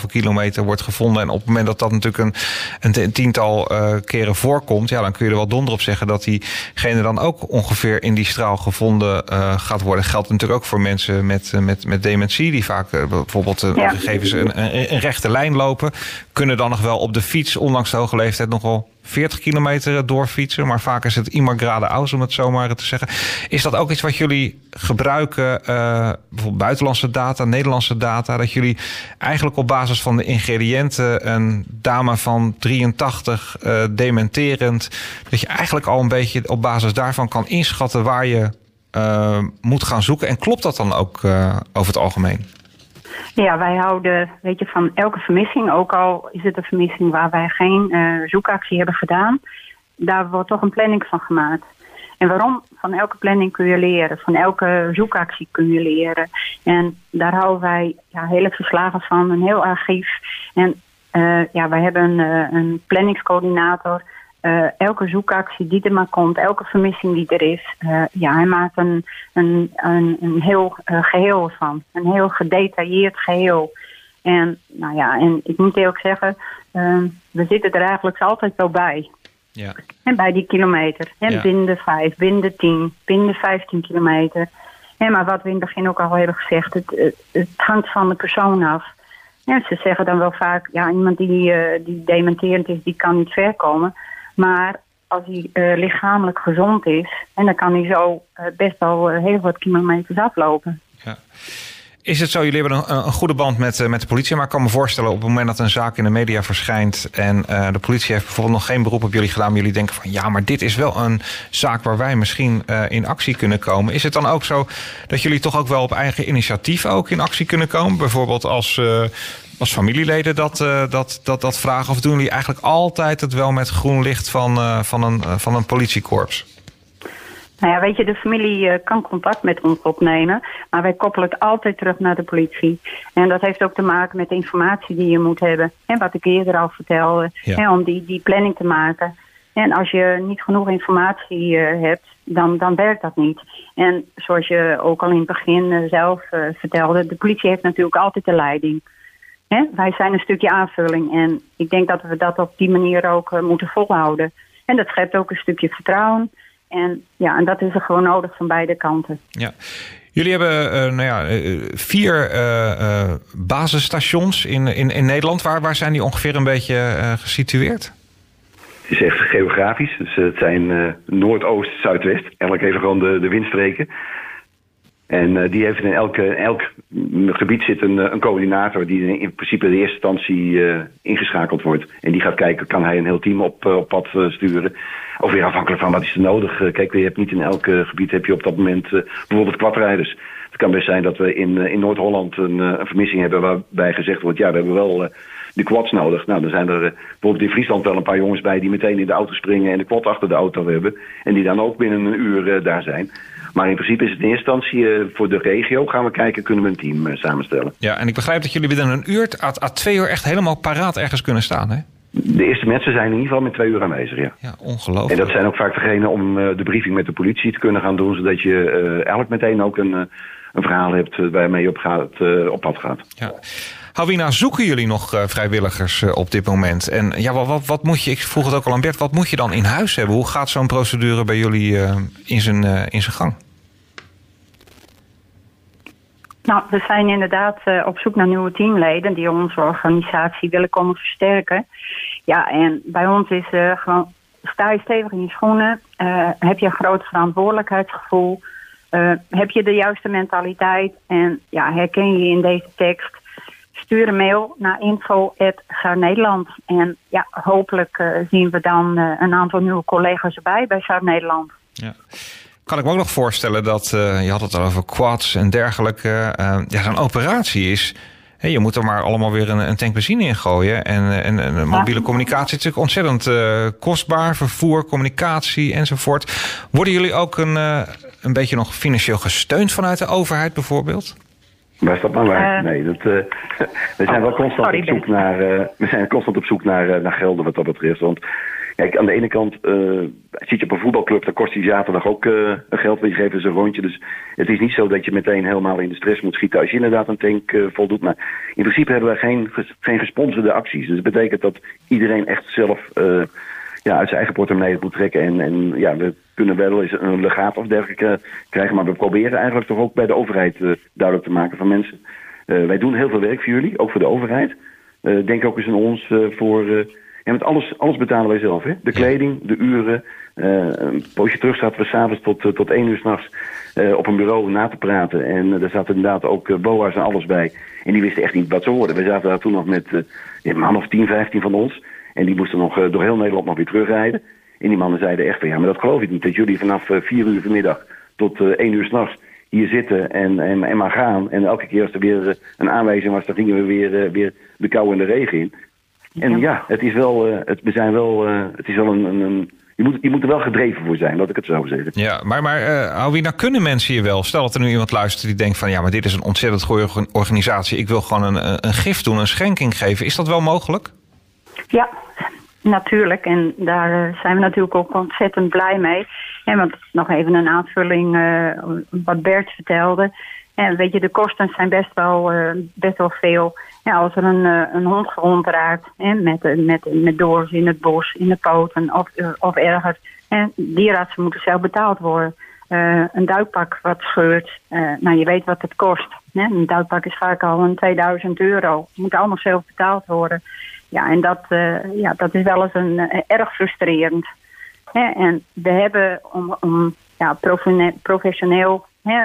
Speaker 1: 2,5 kilometer wordt gevonden. En op het moment dat dat natuurlijk een, een tiental keren voorkomt, ja, dan kun je er wel donder op zeggen dat diegene dan ook ongeveer in die straal gevonden gaat worden. Geldt natuurlijk ook voor mensen met, met, met dementie, die vaak uh, bijvoorbeeld uh,
Speaker 2: Ja.
Speaker 1: gegevens een, een, een rechte lijn lopen, kunnen dan nog wel op de fiets, ondanks de hoge leeftijd, nog wel 40 kilometer doorfietsen. Maar vaak is het immigrade aus, om het zo maar te zeggen. Is dat ook iets wat jullie gebruiken, uh, bijvoorbeeld buitenlandse data, Nederlandse data, dat jullie eigenlijk op basis van de ingrediënten een dame van 83 uh, dementerend, dat je eigenlijk al een beetje op basis daarvan kan inschatten waar je uh, moet gaan zoeken. En klopt dat dan ook uh, over het algemeen?
Speaker 2: Ja, wij houden, weet je, van elke vermissing, ook al is het een vermissing waar wij geen uh, zoekactie hebben gedaan, daar wordt toch een planning van gemaakt. En waarom? Van elke planning kun je leren, van elke zoekactie kun je leren. En daar houden wij ja, hele verslagen van, een heel archief. En ja, wij hebben een planningscoördinator. Uh, elke zoekactie die er maar komt, elke vermissing die er is, uh, ja, hij maakt een, een, een, een heel uh, geheel van. Een heel gedetailleerd geheel. En nou ja, en ik moet eerlijk zeggen, we zitten er eigenlijk altijd wel bij.
Speaker 1: Ja.
Speaker 2: En bij die kilometer. En
Speaker 1: Ja.
Speaker 2: binnen de vijf, binnen de tien, binnen de vijftien kilometer. En maar wat we in het begin ook al hebben gezegd, het, het, hangt van de persoon af. Ja, ze zeggen dan wel vaak, ja, iemand die, die dementerend is, die kan niet ver komen. Maar als hij uh, lichamelijk gezond is, en dan kan hij zo uh, best wel uh, heel wat kilometers aflopen.
Speaker 1: Ja. Is het zo, jullie hebben een, goede band met, met de politie, maar ik kan me voorstellen op het moment dat een zaak in de media verschijnt en de politie heeft bijvoorbeeld nog geen beroep op jullie gedaan, jullie denken van ja, maar dit is wel een zaak waar wij misschien in actie kunnen komen. Is het dan ook zo dat jullie toch ook wel op eigen initiatief ook in actie kunnen komen? Bijvoorbeeld als als familieleden dat, uh, dat, dat, dat vragen? Of doen jullie eigenlijk altijd het wel met groen licht van, uh, van, een, uh, van een politiekorps?
Speaker 2: Nou ja, weet je, de familie kan contact met ons opnemen, maar wij koppelen het altijd terug naar de politie. En dat heeft ook te maken met de informatie die je moet hebben. En wat ik eerder al vertelde,
Speaker 1: Ja.
Speaker 2: hè, om die, die planning te maken. En als je niet genoeg informatie hebt, dan, dan werkt dat niet. En zoals je ook al in het begin zelf vertelde, de politie heeft natuurlijk altijd de leiding. Hè? Wij zijn een stukje aanvulling en ik denk dat we dat op die manier ook moeten volhouden. En dat schept ook een stukje vertrouwen. En ja, en dat is er gewoon nodig van beide kanten.
Speaker 1: Ja. Jullie hebben uh, nou ja, vier uh, basisstations in, in, in Nederland. Waar, waar zijn die ongeveer een beetje gesitueerd?
Speaker 3: Het is echt geografisch. Dus het zijn Noordoost, Zuidwest. Eigenlijk even gewoon de, de windstreken. En die heeft in elke, elk gebied zit een, een coördinator die in principe in de eerste instantie ingeschakeld wordt. En die gaat kijken, kan hij een heel team op, op pad sturen. Of weer afhankelijk van wat is er nodig. Uh, kijk, je hebt niet in elk gebied heb je op dat moment uh, bijvoorbeeld kwadrijders. Het kan best zijn dat we in, uh, in Noord-Holland een, een, vermissing hebben waarbij gezegd wordt, ja, we hebben wel de quads nodig. Nou, dan zijn er bijvoorbeeld in Friesland wel een paar jongens bij die meteen in de auto springen en de quad achter de auto hebben. En die dan ook binnen een uur daar zijn. Maar in principe is het in eerste instantie voor de regio gaan we kijken, kunnen we een team samenstellen.
Speaker 1: Ja, en ik begrijp dat jullie binnen een uur, à twee uur echt helemaal paraat ergens kunnen staan, hè?
Speaker 3: De eerste mensen zijn in ieder geval met twee uur aanwezig, ja.
Speaker 1: Ja, ongelooflijk.
Speaker 3: En dat zijn ook vaak degenen om uh, de briefing met de politie te kunnen gaan doen... zodat je eigenlijk meteen ook een, een verhaal hebt waarmee je op, gaat, op pad gaat.
Speaker 1: Ja. Hawina, zoeken jullie nog vrijwilligers op dit moment? En ja, wat, wat, moet je, ik vroeg het ook al aan Bert, wat moet je dan in huis hebben? Hoe gaat zo'n procedure bij jullie in, zijn, in zijn gang?
Speaker 2: Nou, we zijn inderdaad op zoek naar nieuwe teamleden die onze organisatie willen komen versterken. Ja, en bij ons is gewoon, sta je stevig in je schoenen, heb je een groot verantwoordelijkheidsgevoel, heb je de juiste mentaliteit en ja, herken je in deze tekst, stuur een mail naar info.gaarnederland. En ja, hopelijk zien we dan een aantal nieuwe collega's erbij bij Zuid Nederland.
Speaker 1: Ja kan ik me ook nog voorstellen dat, uh, je had het al over quads en dergelijke, ja, zo'n operatie is. Hey, je moet er maar allemaal weer een, een tank benzine in gooien. En, en, en mobiele communicatie is natuurlijk ontzettend kostbaar. Vervoer, communicatie enzovoort. Worden jullie ook een, een beetje nog financieel gesteund vanuit de overheid bijvoorbeeld?
Speaker 3: Waar is dat nou waar? nee, dat, we zijn wel constant op zoek naar, we zijn constant op zoek naar, naar gelden wat dat betreft. Want Kijk, aan de ene kant uh, zit je op een voetbalclub, dan kost die zaterdag ook uh, geld, want je geeft een rondje. Dus het is niet zo dat je meteen helemaal in de stress moet schieten als je inderdaad een tank uh, voldoet. Maar in principe hebben we geen, geen gesponsorde acties. Dus dat betekent dat iedereen echt zelf ja, uit zijn eigen portemonnee moet trekken. En, en ja, we kunnen wel eens een legaat of dergelijke krijgen, maar we proberen eigenlijk toch ook bij de overheid duidelijk te maken van mensen. wij doen heel veel werk voor jullie, ook voor de overheid. denk ook eens aan ons voor en met alles, alles betalen wij zelf. Hè? De kleding, de uren. Een poosje terug zaten we s'avonds tot, tot één uur s'nachts op een bureau na te praten. En daar zaten inderdaad ook boa's en alles bij. En die wisten echt niet wat ze hoorden. We zaten daar toen nog met een man of 10, 15 van ons. En die moesten nog door heel Nederland nog weer terugrijden. En die mannen zeiden echt van ja, maar dat geloof ik niet. Dat jullie vanaf 4 uur vanmiddag tot 1 uur s'nachts hier zitten en, en, en maar gaan. En elke keer als er weer een aanwijzing was, dan gingen we weer, weer de kou en de regen in. En ja, het is wel, uh, het, we zijn wel, uh, het is wel een, een, een, je, moet, je moet er wel gedreven voor zijn, laat ik het zo zeggen.
Speaker 1: Ja, maar, maar uh, nou kunnen mensen hier wel? Stel dat er nu iemand luistert die denkt van ja, maar dit is een ontzettend goede organisatie. Ik wil gewoon een, een gift doen, een schenking geven. Is dat wel mogelijk?
Speaker 2: Ja, natuurlijk. En daar zijn we natuurlijk ook ontzettend blij mee. En want nog even een aanvulling uh, wat Bert vertelde. En weet je, de kosten zijn best wel, uh, best wel veel als er een, eh, een hond gewond raakt hè, met, met, met doors in het bos, in de poten of, of erger. En dierenartsen moeten zelf betaald worden. Uh, een duikpak wat scheurt, uh, nou je weet wat het kost. Hè? Een duikpak is vaak al een 2000 euro. Moet allemaal zelf betaald worden. Ja, en dat, uh, ja, dat is wel eens een, erg frustrerend. En we hebben om, om ja, professioneel hè,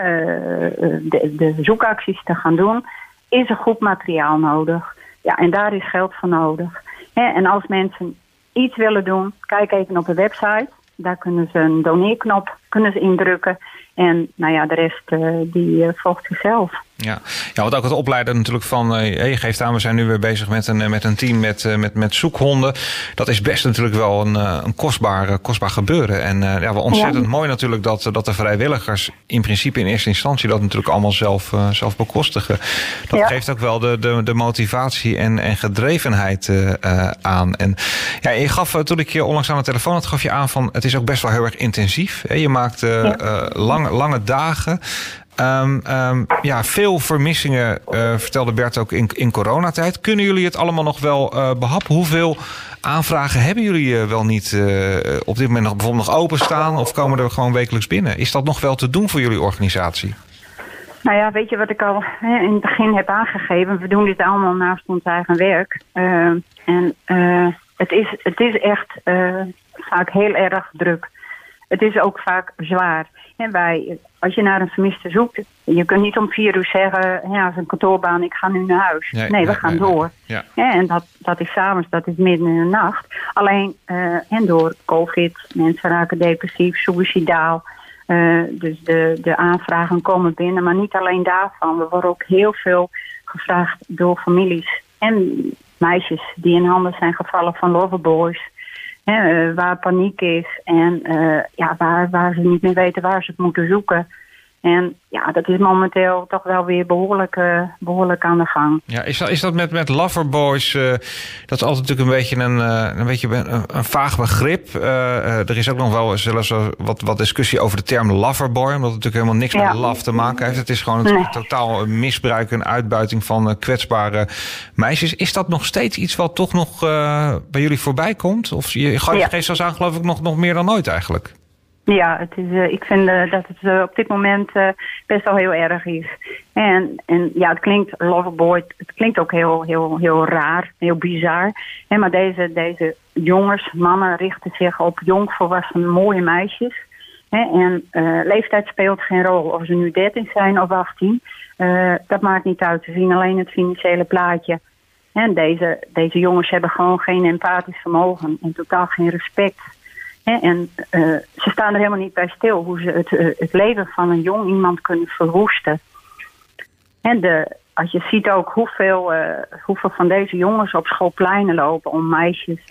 Speaker 2: de, de zoekacties te gaan doen is er goed materiaal nodig. Ja, en daar is geld voor nodig. en als mensen iets willen doen, kijk even op de website. Daar kunnen ze een doneerknop kunnen ze indrukken. En nou ja, de rest die uh, volgt zichzelf.
Speaker 1: Ja. ja, wat ook het opleiden natuurlijk van... Uh, je geeft aan, we zijn nu weer bezig met een, met een team met, met, met zoekhonden. Dat is best natuurlijk wel een, een kostbaar, kostbaar gebeuren. En ja, wel ontzettend mooi natuurlijk dat, dat de vrijwilligers... in principe in eerste instantie dat natuurlijk allemaal zelf, zelf bekostigen. Dat geeft ook wel de, de, de motivatie en, en gedrevenheid aan. En ja, je gaf, toen ik je onlangs aan de telefoon had, gaf je aan van... het is ook best wel heel erg intensief. Je maakt lange, lange dagen. Um, um, ja, veel vermissingen, uh, vertelde Bert ook in, in coronatijd. Kunnen jullie het allemaal nog wel uh, behappen? Hoeveel aanvragen hebben jullie uh, wel niet op dit moment nog bijvoorbeeld nog openstaan? Of komen er gewoon wekelijks binnen? Is dat nog wel te doen voor jullie organisatie?
Speaker 2: Nou ja, weet je wat ik al hè, in het begin heb aangegeven? We doen dit allemaal naast ons eigen werk. en het, is, het is echt vaak heel erg druk. Het is ook vaak zwaar. En wij, als je naar een vermiste zoekt, je kunt niet om vier uur zeggen, ja, als een kantoorbaan, ik ga nu naar huis. Nee, nee we gaan door. Ja. en dat, dat is s'avonds, dat is midden in de nacht. Alleen, uh, en door COVID, mensen raken depressief, suicidaal. Uh, dus de, de aanvragen komen binnen, maar niet alleen daarvan. We worden ook heel veel gevraagd door families en meisjes die in handen zijn gevallen van loverboys. Eh, waar paniek is en uh, ja, waar, waar ze niet meer weten waar ze het moeten zoeken. En ja, dat is momenteel toch wel weer behoorlijk, uh, behoorlijk aan de gang.
Speaker 1: Ja, is dat, is dat met, met loverboys, uh, dat is altijd natuurlijk een beetje een, uh, een, beetje een, een vaag begrip. er is ook nog wel zelfs wat, wat discussie over de term loverboy, omdat het natuurlijk helemaal niks ja. met love te maken heeft. Het is gewoon nee. totaal misbruik en uitbuiting van kwetsbare meisjes. Is dat nog steeds iets wat toch nog bij jullie voorbij komt? Of je gaat je ja. geest als aan geloof ik nog, nog meer dan ooit eigenlijk?
Speaker 2: Ja, het is, uh, ik vind uh, dat het uh, op dit moment best wel heel erg is. En, en ja, het klinkt loverboy, het klinkt ook heel, heel, heel raar, heel bizar. Maar deze, deze jongens, mannen richten zich op jongvolwassen mooie meisjes. En leeftijd speelt geen rol. Of ze nu 13 zijn of 18, dat maakt niet uit. Ze zien alleen het financiële plaatje. En deze, deze jongens hebben gewoon geen empathisch vermogen en totaal geen respect en uh, ze staan er helemaal niet bij stil hoe ze het, uh, het leven van een jong iemand kunnen verwoesten. En de, als je ziet ook hoeveel, uh, hoeveel van deze jongens op schoolpleinen lopen om meisjes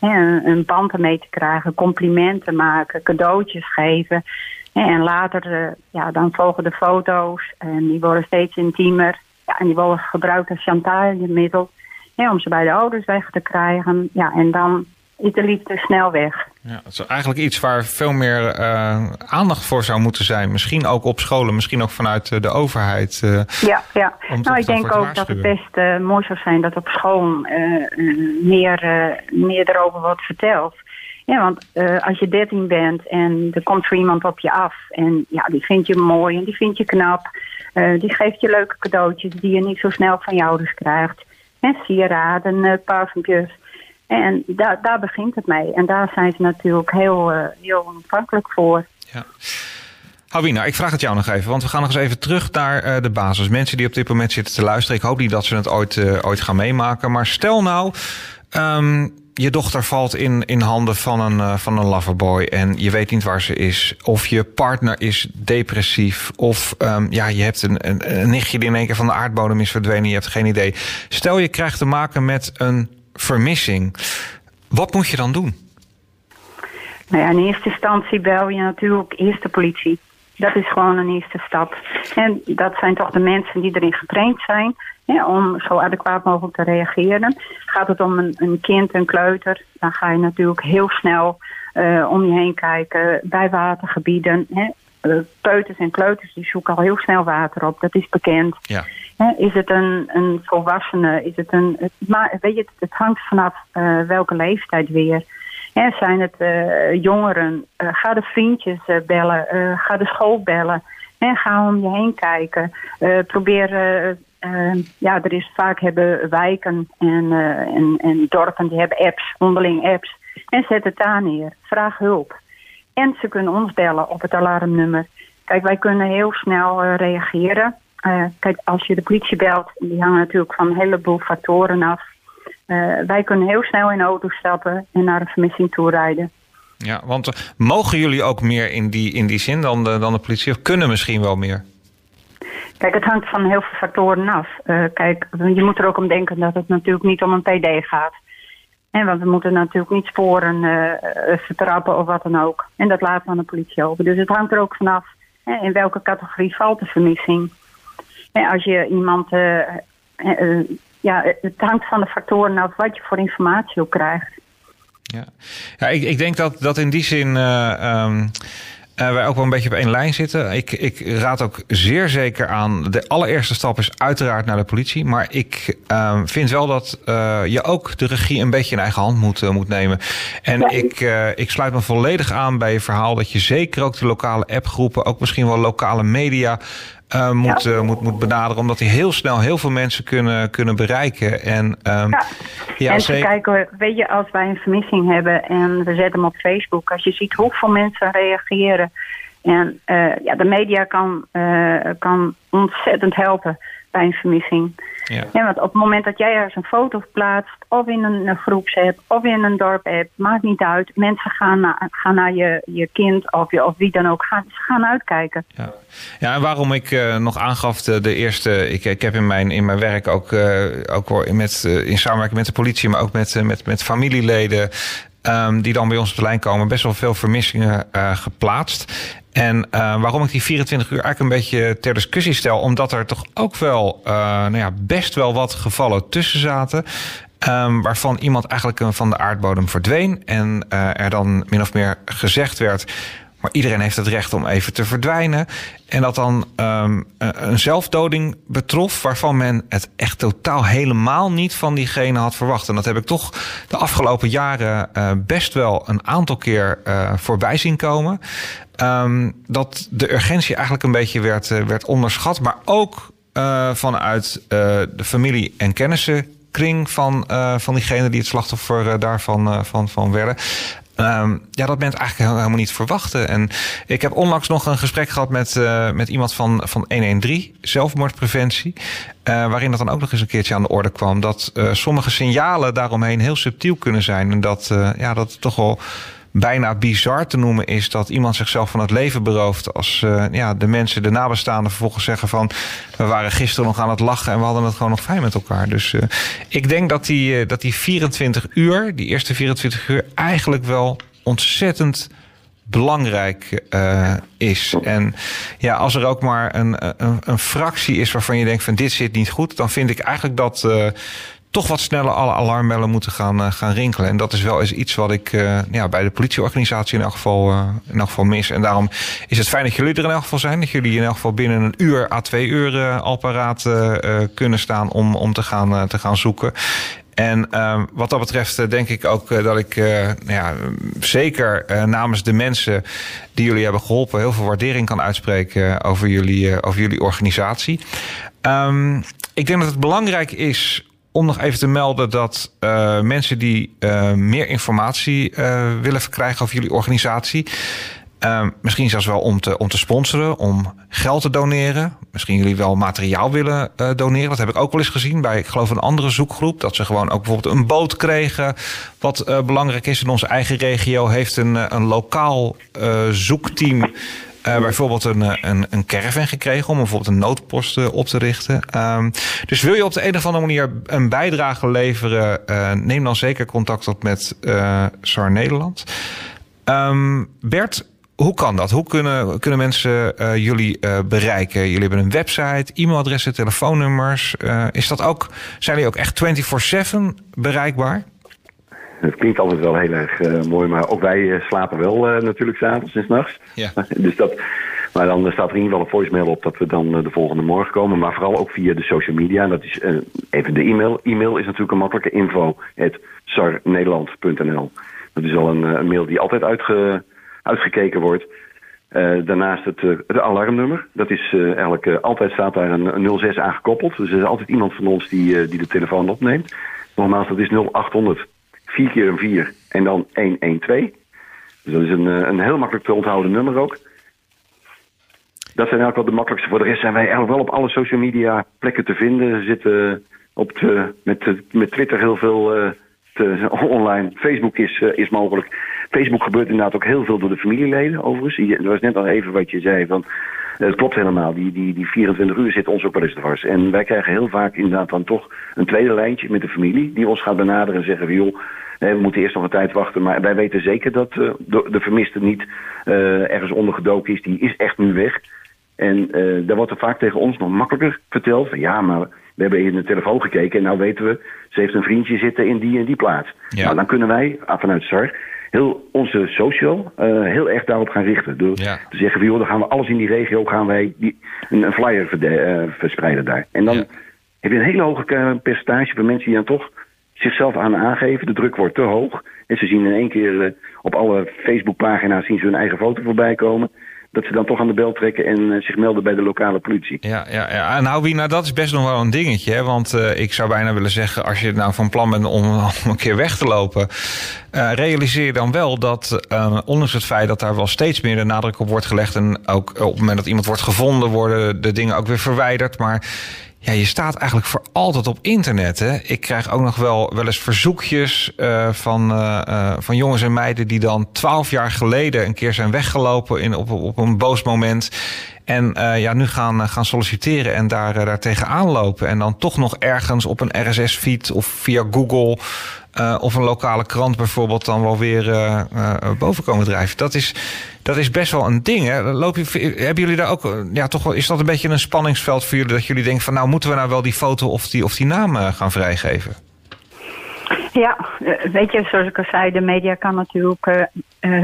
Speaker 2: een, een band mee te krijgen, complimenten maken, cadeautjes geven. En later, ja, dan volgen de foto's en die worden steeds intiemer. Ja, en die worden gebruikt als chantagemiddel ja, om ze bij de ouders weg te krijgen. Ja, en dan is de liefde snel weg.
Speaker 1: Ja, dat is eigenlijk iets waar veel meer uh, aandacht voor zou moeten zijn. Misschien ook op scholen, misschien ook vanuit uh, de overheid. Uh,
Speaker 2: ja, ja. nou, ik denk ook dat het best mooi zou zijn dat op school meer, meer erover wordt verteld. Ja, want als je 13 bent en er komt er iemand op je af en ja, die vindt je mooi en die vindt je knap. die geeft je leuke cadeautjes die je niet zo snel van je ouders krijgt. En sieraden, parfumpjes. En daar, daar begint het mee. En daar zijn ze natuurlijk heel, uh, heel ontvankelijk voor. Ja.
Speaker 1: Hawina, ik vraag het jou nog even, want we gaan nog eens even terug naar uh, de basis. Mensen die op dit moment zitten te luisteren, ik hoop niet dat ze het ooit, uh, ooit gaan meemaken. Maar stel nou, um, je dochter valt in, in handen van een, van een loverboy en je weet niet waar ze is. Of je partner is depressief. Of um, ja, je hebt een, een, een nichtje die in één keer van de aardbodem is verdwenen. Je hebt geen idee. Stel je krijgt te maken met een vermissing. Wat moet je dan doen?
Speaker 2: Nou ja, in eerste instantie bel je natuurlijk eerst de politie. Dat is gewoon een eerste stap. En dat zijn toch de mensen die erin getraind zijn hè, om zo adequaat mogelijk te reageren. Gaat het om een, een kind, een kleuter, dan ga je natuurlijk heel snel uh, om je heen kijken bij watergebieden. Hè. Peuters en kleuters die zoeken al heel snel water op, dat is bekend. Ja is het een, een volwassene? Is het een, maar weet je, het, hangt vanaf uh, welke leeftijd weer. Hè, zijn het uh, jongeren? Uh, ga de vriendjes bellen. ga de school bellen. En ga om je heen kijken. probeer. ja, er is vaak hebben wijken en, en, en dorpen die hebben apps, onderling apps. En zet het daar neer. Vraag hulp. En ze kunnen ons bellen op het alarmnummer. Kijk, wij kunnen heel snel reageren. Uh, kijk, als je de politie belt, die hangen natuurlijk van een heleboel factoren af. Uh, wij kunnen heel snel in de auto stappen en naar een vermissing toe rijden.
Speaker 1: Ja, want uh, mogen jullie ook meer in die, in die zin dan de, dan de politie? Of kunnen misschien wel meer?
Speaker 2: Kijk, het hangt van heel veel factoren af. kijk, je moet er ook om denken dat het natuurlijk niet om een PD gaat. En want we moeten natuurlijk niet sporen vertrappen of wat dan ook. En dat laat aan de politie over. Dus het hangt er ook vanaf in welke categorie valt de vermissing. En als je iemand. Uh, uh, ja, het hangt van de factoren af wat je voor informatie ook krijgt.
Speaker 1: Ja, ja ik, ik denk dat, dat in die zin. Um, Uh, wij ook wel een beetje op één lijn zitten. Ik, ik raad ook zeer zeker aan. De allereerste stap is uiteraard naar de politie. Maar ik uh, vind wel dat uh, je ook de regie een beetje in eigen hand moet, moet nemen. En ik, ik sluit me volledig aan bij je verhaal dat je zeker ook de lokale appgroepen, ook misschien wel lokale media. Uh, moet, ja. uh, moet, moet benaderen. Omdat die heel snel heel veel mensen kunnen, kunnen bereiken. En, um,
Speaker 2: ja. ja, en zeker... kijken, weet je, als wij een vermissing hebben en we zetten hem op Facebook. Als je ziet hoeveel mensen reageren. En uh, ja, de media kan, kan ontzettend helpen bij een vermissing. Ja. ja. want op het moment dat jij ergens een foto plaatst, of in een, een groepsapp, of in een dorp-app, maakt niet uit. Mensen gaan, na, gaan naar je, je kind of, je, of wie dan ook, gaan, ze gaan uitkijken.
Speaker 1: Ja, ja en waarom ik uh, nog aangaf de, de, eerste, ik, ik heb in mijn, in mijn werk ook, uh, ook met, uh, in samenwerking met de politie, maar ook met, met, met familieleden, Um, die dan bij ons op de lijn komen, best wel veel vermissingen uh, geplaatst. En uh, waarom ik die 24 uur eigenlijk een beetje ter discussie stel, omdat er toch ook wel uh, nou ja, best wel wat gevallen tussen zaten. Um, waarvan iemand eigenlijk van de aardbodem verdween. En er dan min of meer gezegd werd. Maar iedereen heeft het recht om even te verdwijnen. En dat dan um, een zelfdoding betrof, waarvan men het echt totaal helemaal niet van diegene had verwacht. En dat heb ik toch de afgelopen jaren uh, best wel een aantal keer uh, voorbij zien komen. Um, dat de urgentie eigenlijk een beetje werd, uh, werd onderschat, maar ook vanuit de familie en kennissenkring van, van diegene die het slachtoffer daarvan van, van werden. Um, ja, dat bent eigenlijk helemaal niet verwachten. En ik heb onlangs nog een gesprek gehad met, uh, met iemand van, van 113, zelfmoordpreventie. Uh, waarin dat dan ook nog eens een keertje aan de orde kwam. Dat uh, sommige signalen daaromheen heel subtiel kunnen zijn. En dat, ja, dat toch wel bijna bizar te noemen is dat iemand zichzelf van het leven berooft. Als uh, ja, de mensen, de nabestaanden, vervolgens zeggen van we waren gisteren nog aan het lachen en we hadden het gewoon nog fijn met elkaar. Dus uh, ik denk dat die, uh, dat die 24 uur, die eerste 24 uur, eigenlijk wel ontzettend belangrijk is. En ja, als er ook maar een, een, een, fractie is waarvan je denkt van dit zit niet goed, dan vind ik eigenlijk dat, toch wat sneller alle alarmbellen moeten gaan, uh, gaan rinkelen. En dat is wel eens iets wat ik uh, ja, bij de politieorganisatie in elk, geval, uh, in elk geval mis. En daarom is het fijn dat jullie er in elk geval zijn. Dat jullie in elk geval binnen een uur à twee uur al paraat kunnen staan om, om te, gaan, te gaan zoeken. En uh, wat dat betreft denk ik ook dat ik nou ja, zeker namens de mensen die jullie hebben geholpen heel veel waardering kan uitspreken over jullie, over jullie organisatie. Um, ik denk dat het belangrijk is om nog even te melden dat uh, mensen die uh, meer informatie uh, willen verkrijgen over jullie organisatie. misschien zelfs wel om te, om te sponsoren, om geld te doneren. Misschien jullie wel materiaal willen doneren. Dat heb ik ook wel eens gezien bij, ik geloof, een andere zoekgroep. Dat ze gewoon ook bijvoorbeeld een boot kregen. Wat belangrijk is in onze eigen regio, heeft een, een lokaal zoekteam uh, bijvoorbeeld een, eh, een, een caravan gekregen om bijvoorbeeld een noodpost uh, op te richten. Um, dus wil je op de een of andere manier een bijdrage leveren, neem dan zeker contact op met SAR Nederland. Um, Bert, hoe kan dat? Hoe kunnen, kunnen mensen jullie bereiken? Jullie hebben een website, e-mailadressen, telefoonnummers. is dat ook, zijn jullie ook echt 24-7 bereikbaar?
Speaker 3: Het klinkt altijd wel heel erg uh, mooi, maar ook wij uh, slapen wel uh, natuurlijk s'avonds en s'nachts. Ja. *laughs* dus dat, maar dan staat er in ieder geval een voicemail op dat we dan de volgende morgen komen. Maar vooral ook via de social media. Dat is even de e-mail. E-mail is natuurlijk een makkelijke info. sarnederland.nl Dat is al een, een, mail die altijd uitge, uitgekeken wordt. daarnaast het, het, alarmnummer. Dat is eigenlijk altijd staat daar een, een 06 aangekoppeld. Dus er is altijd iemand van ons die, die de telefoon opneemt. Nogmaals, dat is 0800 4 keer een 4 en dan 112. Dus dat is een, eh, een heel makkelijk te onthouden nummer ook. Dat zijn eigenlijk wel de makkelijkste. Voor de rest zijn wij eigenlijk wel op alle social media plekken te vinden. We zitten op de, met, met Twitter heel veel uh, te, *laughs* online. Facebook is, uh, is mogelijk. Facebook gebeurt inderdaad ook heel veel door de familieleden overigens. Er was net al even wat je zei van... Het klopt helemaal. Die, die, die 24 uur zit ons ook wel eens dwars. En wij krijgen heel vaak inderdaad dan toch een tweede lijntje met de familie... die ons gaat benaderen en zeggen van... joh, we moeten eerst nog een tijd wachten. Maar wij weten zeker dat uh, de, de, vermiste niet uh, ergens ondergedoken is. Die is echt nu weg. En uh, daar wordt er vaak tegen ons nog makkelijker verteld. Van, ja, maar we hebben in de telefoon gekeken en nou weten we... ze heeft een vriendje zitten in die en die plaats. Ja. Nou, dan kunnen wij, ah, vanuit SAR heel onze social heel erg daarop gaan richten. Door te zeggen van joh, dan gaan we alles in die regio, gaan wij die, een, flyer verspreiden daar. En dan heb je een hele hoge percentage van mensen die dan toch zichzelf aan aangeven. De druk wordt te hoog. En ze zien in één keer op alle Facebookpagina's zien ze hun eigen foto voorbij komen dat ze dan toch aan de bel trekken en eh, zich melden bij de lokale politie.
Speaker 1: Ja, ja, ja. nou Wiener, dat is best nog wel een dingetje. Hè? Want uh, ik zou bijna willen zeggen, als je nou van plan bent om, *laughs* een keer weg te lopen, uh, realiseer je dan wel dat, ondanks het feit dat daar wel steeds meer de nadruk op wordt gelegd en ook op het moment dat iemand wordt gevonden, worden de dingen ook weer verwijderd. Maar ja, je staat eigenlijk voor altijd op internet. Hè? Ik krijg ook nog wel, wel eens verzoekjes uh, van, uh, uh, van jongens en meiden die dan twaalf jaar geleden een keer zijn weggelopen in, op, op een boos moment. En ja, nu gaan, gaan solliciteren en daar, daar tegenaan lopen. En dan toch nog ergens op een RSS-feed of via Google uh, of een lokale krant bijvoorbeeld dan wel weer uh, uh, boven komen drijven. Dat is, dat is best wel een ding. Hè? Loop je, hebben jullie daar ook, ja, toch wel, is dat een beetje een spanningsveld voor jullie dat jullie denken van nou moeten we nou wel die foto of die, of die naam gaan vrijgeven?
Speaker 2: Ja, weet je, zoals ik al zei, de media kan natuurlijk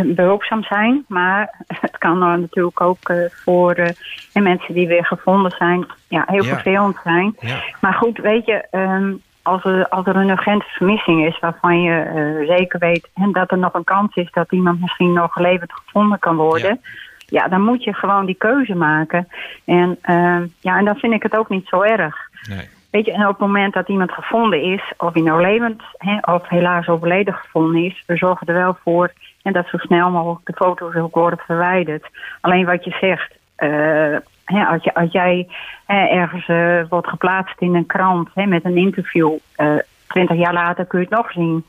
Speaker 2: behulpzaam zijn, maar *laughs* het kan natuurlijk ook voor mensen die weer gevonden zijn, ja, heel ja. vervelend zijn. Ja. Maar goed, weet je, um, als er, als er een urgente vermissing is waarvan je uh, zeker weet en dat er nog een kans is dat iemand misschien nog levend gevonden kan worden, ja, ja dan moet je gewoon die keuze maken. En, uh, ja, en dan vind ik het ook niet zo erg. Nee. Weet je, en op het moment dat iemand gevonden is, of hij nou levend hè, of helaas overleden gevonden is, we zorgen er wel voor en dat zo snel mogelijk de foto's ook worden verwijderd. Alleen wat je zegt, uh, als, je, als jij ergens uh, wordt geplaatst in een krant met een interview, uh, twintig jaar later kun je het nog zien.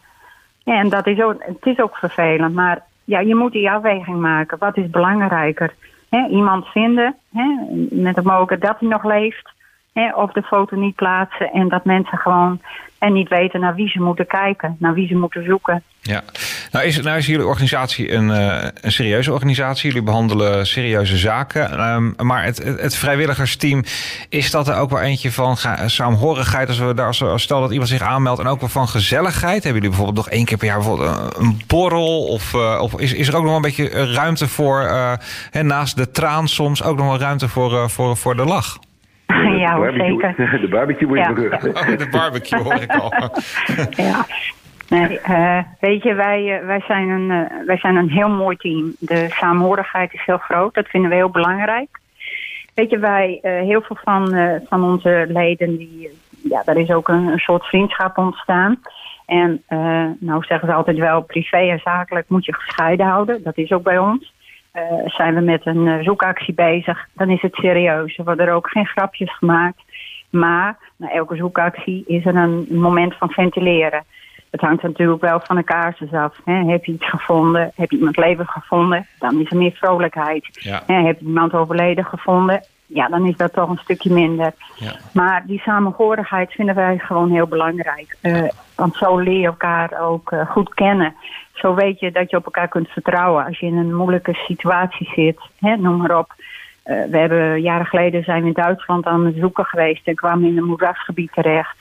Speaker 2: Ja, en dat is ook, het is ook vervelend, maar ja, je moet die afweging maken. Wat is belangrijker? iemand vinden, met het mogelijkheid dat hij nog leeft, of de foto niet plaatsen en dat mensen gewoon en niet weten naar wie ze moeten kijken, naar wie ze moeten zoeken.
Speaker 1: Ja, nou is, nou is jullie organisatie een, uh, een serieuze organisatie. Jullie behandelen serieuze zaken. Um, maar het, het, vrijwilligersteam, is dat er ook wel eentje van saamhorigheid? Als we daar, als, als stel dat iemand zich aanmeldt en ook wel van gezelligheid. Hebben jullie bijvoorbeeld nog één keer per jaar een borrel? Of, uh, of is, is er ook nog een beetje ruimte voor, uh, hè, naast de traan soms, ook nog wel ruimte voor, voor, voor de lach?
Speaker 2: Ja, zeker. *laughs*
Speaker 3: De barbecue wordt
Speaker 2: ja.
Speaker 1: Oh, de barbecue hoor ik al. *laughs*
Speaker 2: ja. Nee, uh, weet je, wij, uh, wij, zijn een, uh, wij zijn een heel mooi team. De saamhorigheid is heel groot, dat vinden we heel belangrijk. Weet je, wij, heel veel van, van onze leden, die, ja, daar is ook een, een soort vriendschap ontstaan. En nou zeggen ze altijd wel, privé en zakelijk moet je gescheiden houden. Dat is ook bij ons. Uh, zijn we met een uh, zoekactie bezig, dan is het serieus. Er worden er ook geen grapjes gemaakt. Maar na elke zoekactie is er een moment van ventileren. Het hangt natuurlijk wel van de casus af. Hè. Heb je iets gevonden? Heb je iemand levend gevonden? Dan is er meer vrolijkheid. Ja. Heb je iemand overleden gevonden? Ja, dan is dat toch een stukje minder. Ja. Maar die samenhorigheid vinden wij gewoon heel belangrijk. Uh, want zo leer je elkaar ook goed kennen. Zo weet je dat je op elkaar kunt vertrouwen als je in een moeilijke situatie zit. Hè, noem maar op. Uh, we hebben jaren geleden zijn we in Duitsland aan het zoeken geweest en kwamen in een moerasgebied terecht.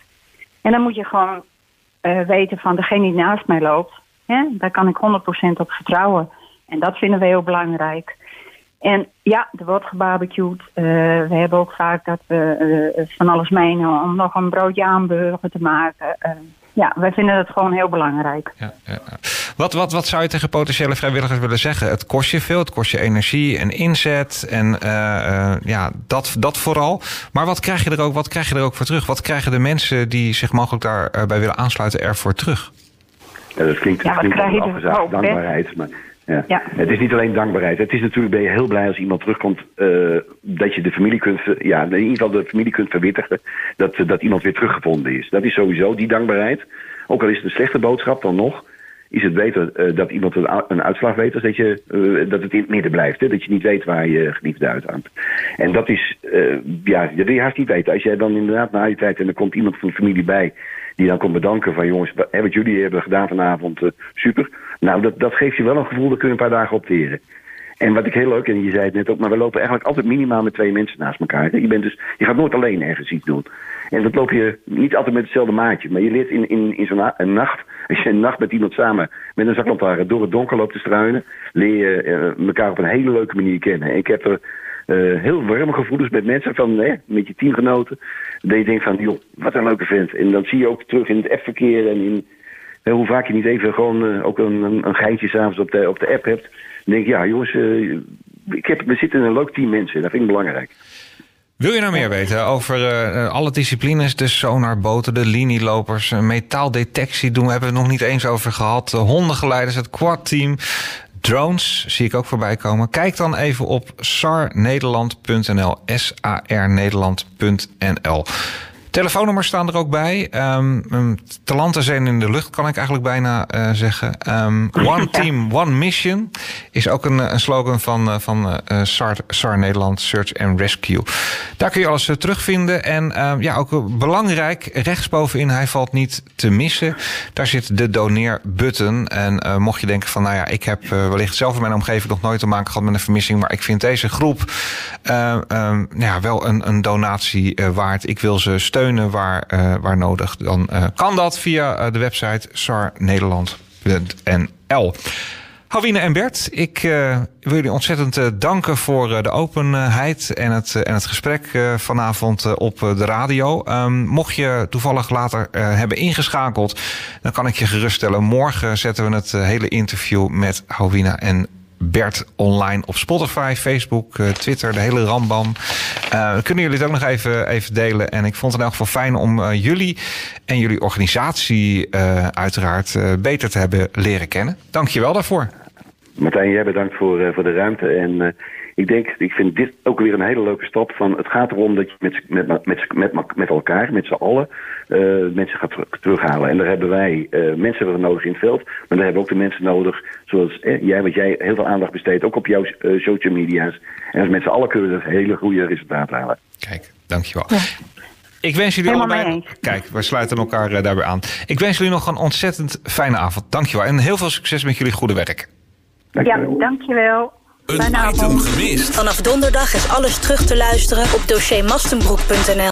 Speaker 2: En dan moet je gewoon weten van degene die naast mij loopt, hè, daar kan ik 100% op vertrouwen. En dat vinden we heel belangrijk. En ja, er wordt gebarbecued. Uh, we hebben ook vaak dat we van alles meenemen om nog een broodje aanburger te maken ja, wij vinden het gewoon heel belangrijk. Ja, ja.
Speaker 1: Wat, wat, wat zou je tegen potentiële vrijwilligers willen zeggen? Het kost je veel, het kost je energie en inzet en uh, uh, ja, dat, dat vooral. Maar wat krijg, je er ook, wat krijg je er ook voor terug? Wat krijgen de mensen die zich mogelijk daarbij willen aansluiten ervoor terug?
Speaker 3: Ja, dat klinkt, ja, klinkt krijg je afgezaagd, dankbaarheid. Maar ja. ja. Het is niet alleen dankbaarheid. Het is natuurlijk, ben je heel blij als iemand terugkomt, uh, dat je de familie kunt, ja, in ieder geval de familie kunt verwittigen dat, dat iemand weer teruggevonden is. Dat is sowieso die dankbaarheid. Ook al is het een slechte boodschap dan nog, is het beter uh, dat iemand een, uitslag weet als dat, je, uh, dat het in het midden blijft. Hè? Dat je niet weet waar je geliefde uithangt. En dat is, ja, dat wil je haast niet weten. Als jij dan inderdaad na je tijd en er komt iemand van de familie bij die dan komt bedanken van jongens, wat jullie hebben gedaan vanavond, super. Nou, dat, dat geeft je wel een gevoel, daar kun je een paar dagen opteren. En wat ik heel leuk, en je zei het net ook, maar we lopen eigenlijk altijd minimaal met twee mensen naast elkaar. Je, bent dus, je gaat nooit alleen ergens iets doen. En dat loop je niet altijd met hetzelfde maatje. Maar je leert in, in, in zo'n nacht, als je een nacht met iemand samen met een zaklantaarn door het donker loopt te struinen, leer je uh, elkaar op een hele leuke manier kennen. Ik heb er uh, heel warme gevoelens met mensen van, hè, met je teamgenoten. Dat je denkt van, joh, wat een leuke vent. En dan zie je ook terug in het appverkeer en in hoe vaak je niet even gewoon uh, ook een, een, een geintje s'avonds op de, op de app hebt. Dan denk ik, ja jongens, uh, ik heb, we zitten in een leuk team mensen. Dat vind ik belangrijk.
Speaker 1: Wil je nou meer weten over uh, alle disciplines? De sonarboten, de linielopers, metaaldetectie doen we, hebben we het nog niet eens over gehad. Hondengeleiders, het quad-team, drones zie ik ook voorbij komen. Kijk dan even op sarnederland.nl, S-A-R-Nederland.nl. Telefoonnummers staan er ook bij. Um, talenten zijn in de lucht, kan ik eigenlijk bijna uh, zeggen. Um, one *laughs* Team, One Mission is ook een, een slogan van, uh, van uh, SAR, SAR Nederland, Search and Rescue. Daar kun je alles terugvinden. En um, ja, ook belangrijk, rechtsbovenin, hij valt niet te missen. Daar zit de doneer-button. En mocht je denken van, nou ja, ik heb wellicht zelf in mijn omgeving nog nooit te maken gehad met een vermissing. Maar ik vind deze groep ja, wel een, een donatie waard. Ik wil ze steunen waar, uh, waar nodig, dan uh, kan dat via uh, de website sarnederland.nl. Hawine en Bert, ik wil jullie ontzettend danken voor de openheid en het, en het gesprek vanavond op de radio. Um, mocht je toevallig later hebben ingeschakeld, dan kan ik je geruststellen. Morgen zetten we het hele interview met Hawina en Bert online op Spotify, Facebook, uh, Twitter, de hele rambam. Uh, kunnen jullie het ook nog even, even delen? En ik vond het in elk geval fijn om uh, jullie en jullie organisatie uiteraard beter te hebben leren kennen. Dank je wel daarvoor.
Speaker 3: Martijn, jij bedankt voor, voor de ruimte. En ik denk, ik vind dit ook weer een hele leuke stap. Van, het gaat erom dat je met, met, met, met, met elkaar, met z'n allen, uh, mensen gaat terughalen. En daar hebben wij uh, mensen voor nodig in het veld. Maar daar hebben we ook de mensen nodig, zoals eh, jij, wat jij heel veel aandacht besteedt, ook op jouw uh, social media's. En als met z'n allen kunnen we hele goede resultaten halen.
Speaker 1: Kijk, dankjewel. Ja. Ik wens jullie
Speaker 2: Helemaal
Speaker 1: allebei. Kijk, we sluiten elkaar uh, daarbij aan. Ik wens jullie nog een ontzettend fijne avond. Dankjewel. En heel veel succes met jullie goede werk.
Speaker 2: Dankjewel. Ja, dankjewel.
Speaker 4: Een item gemist.
Speaker 5: Vanaf donderdag is alles terug te luisteren op dossiermastenbroek.nl.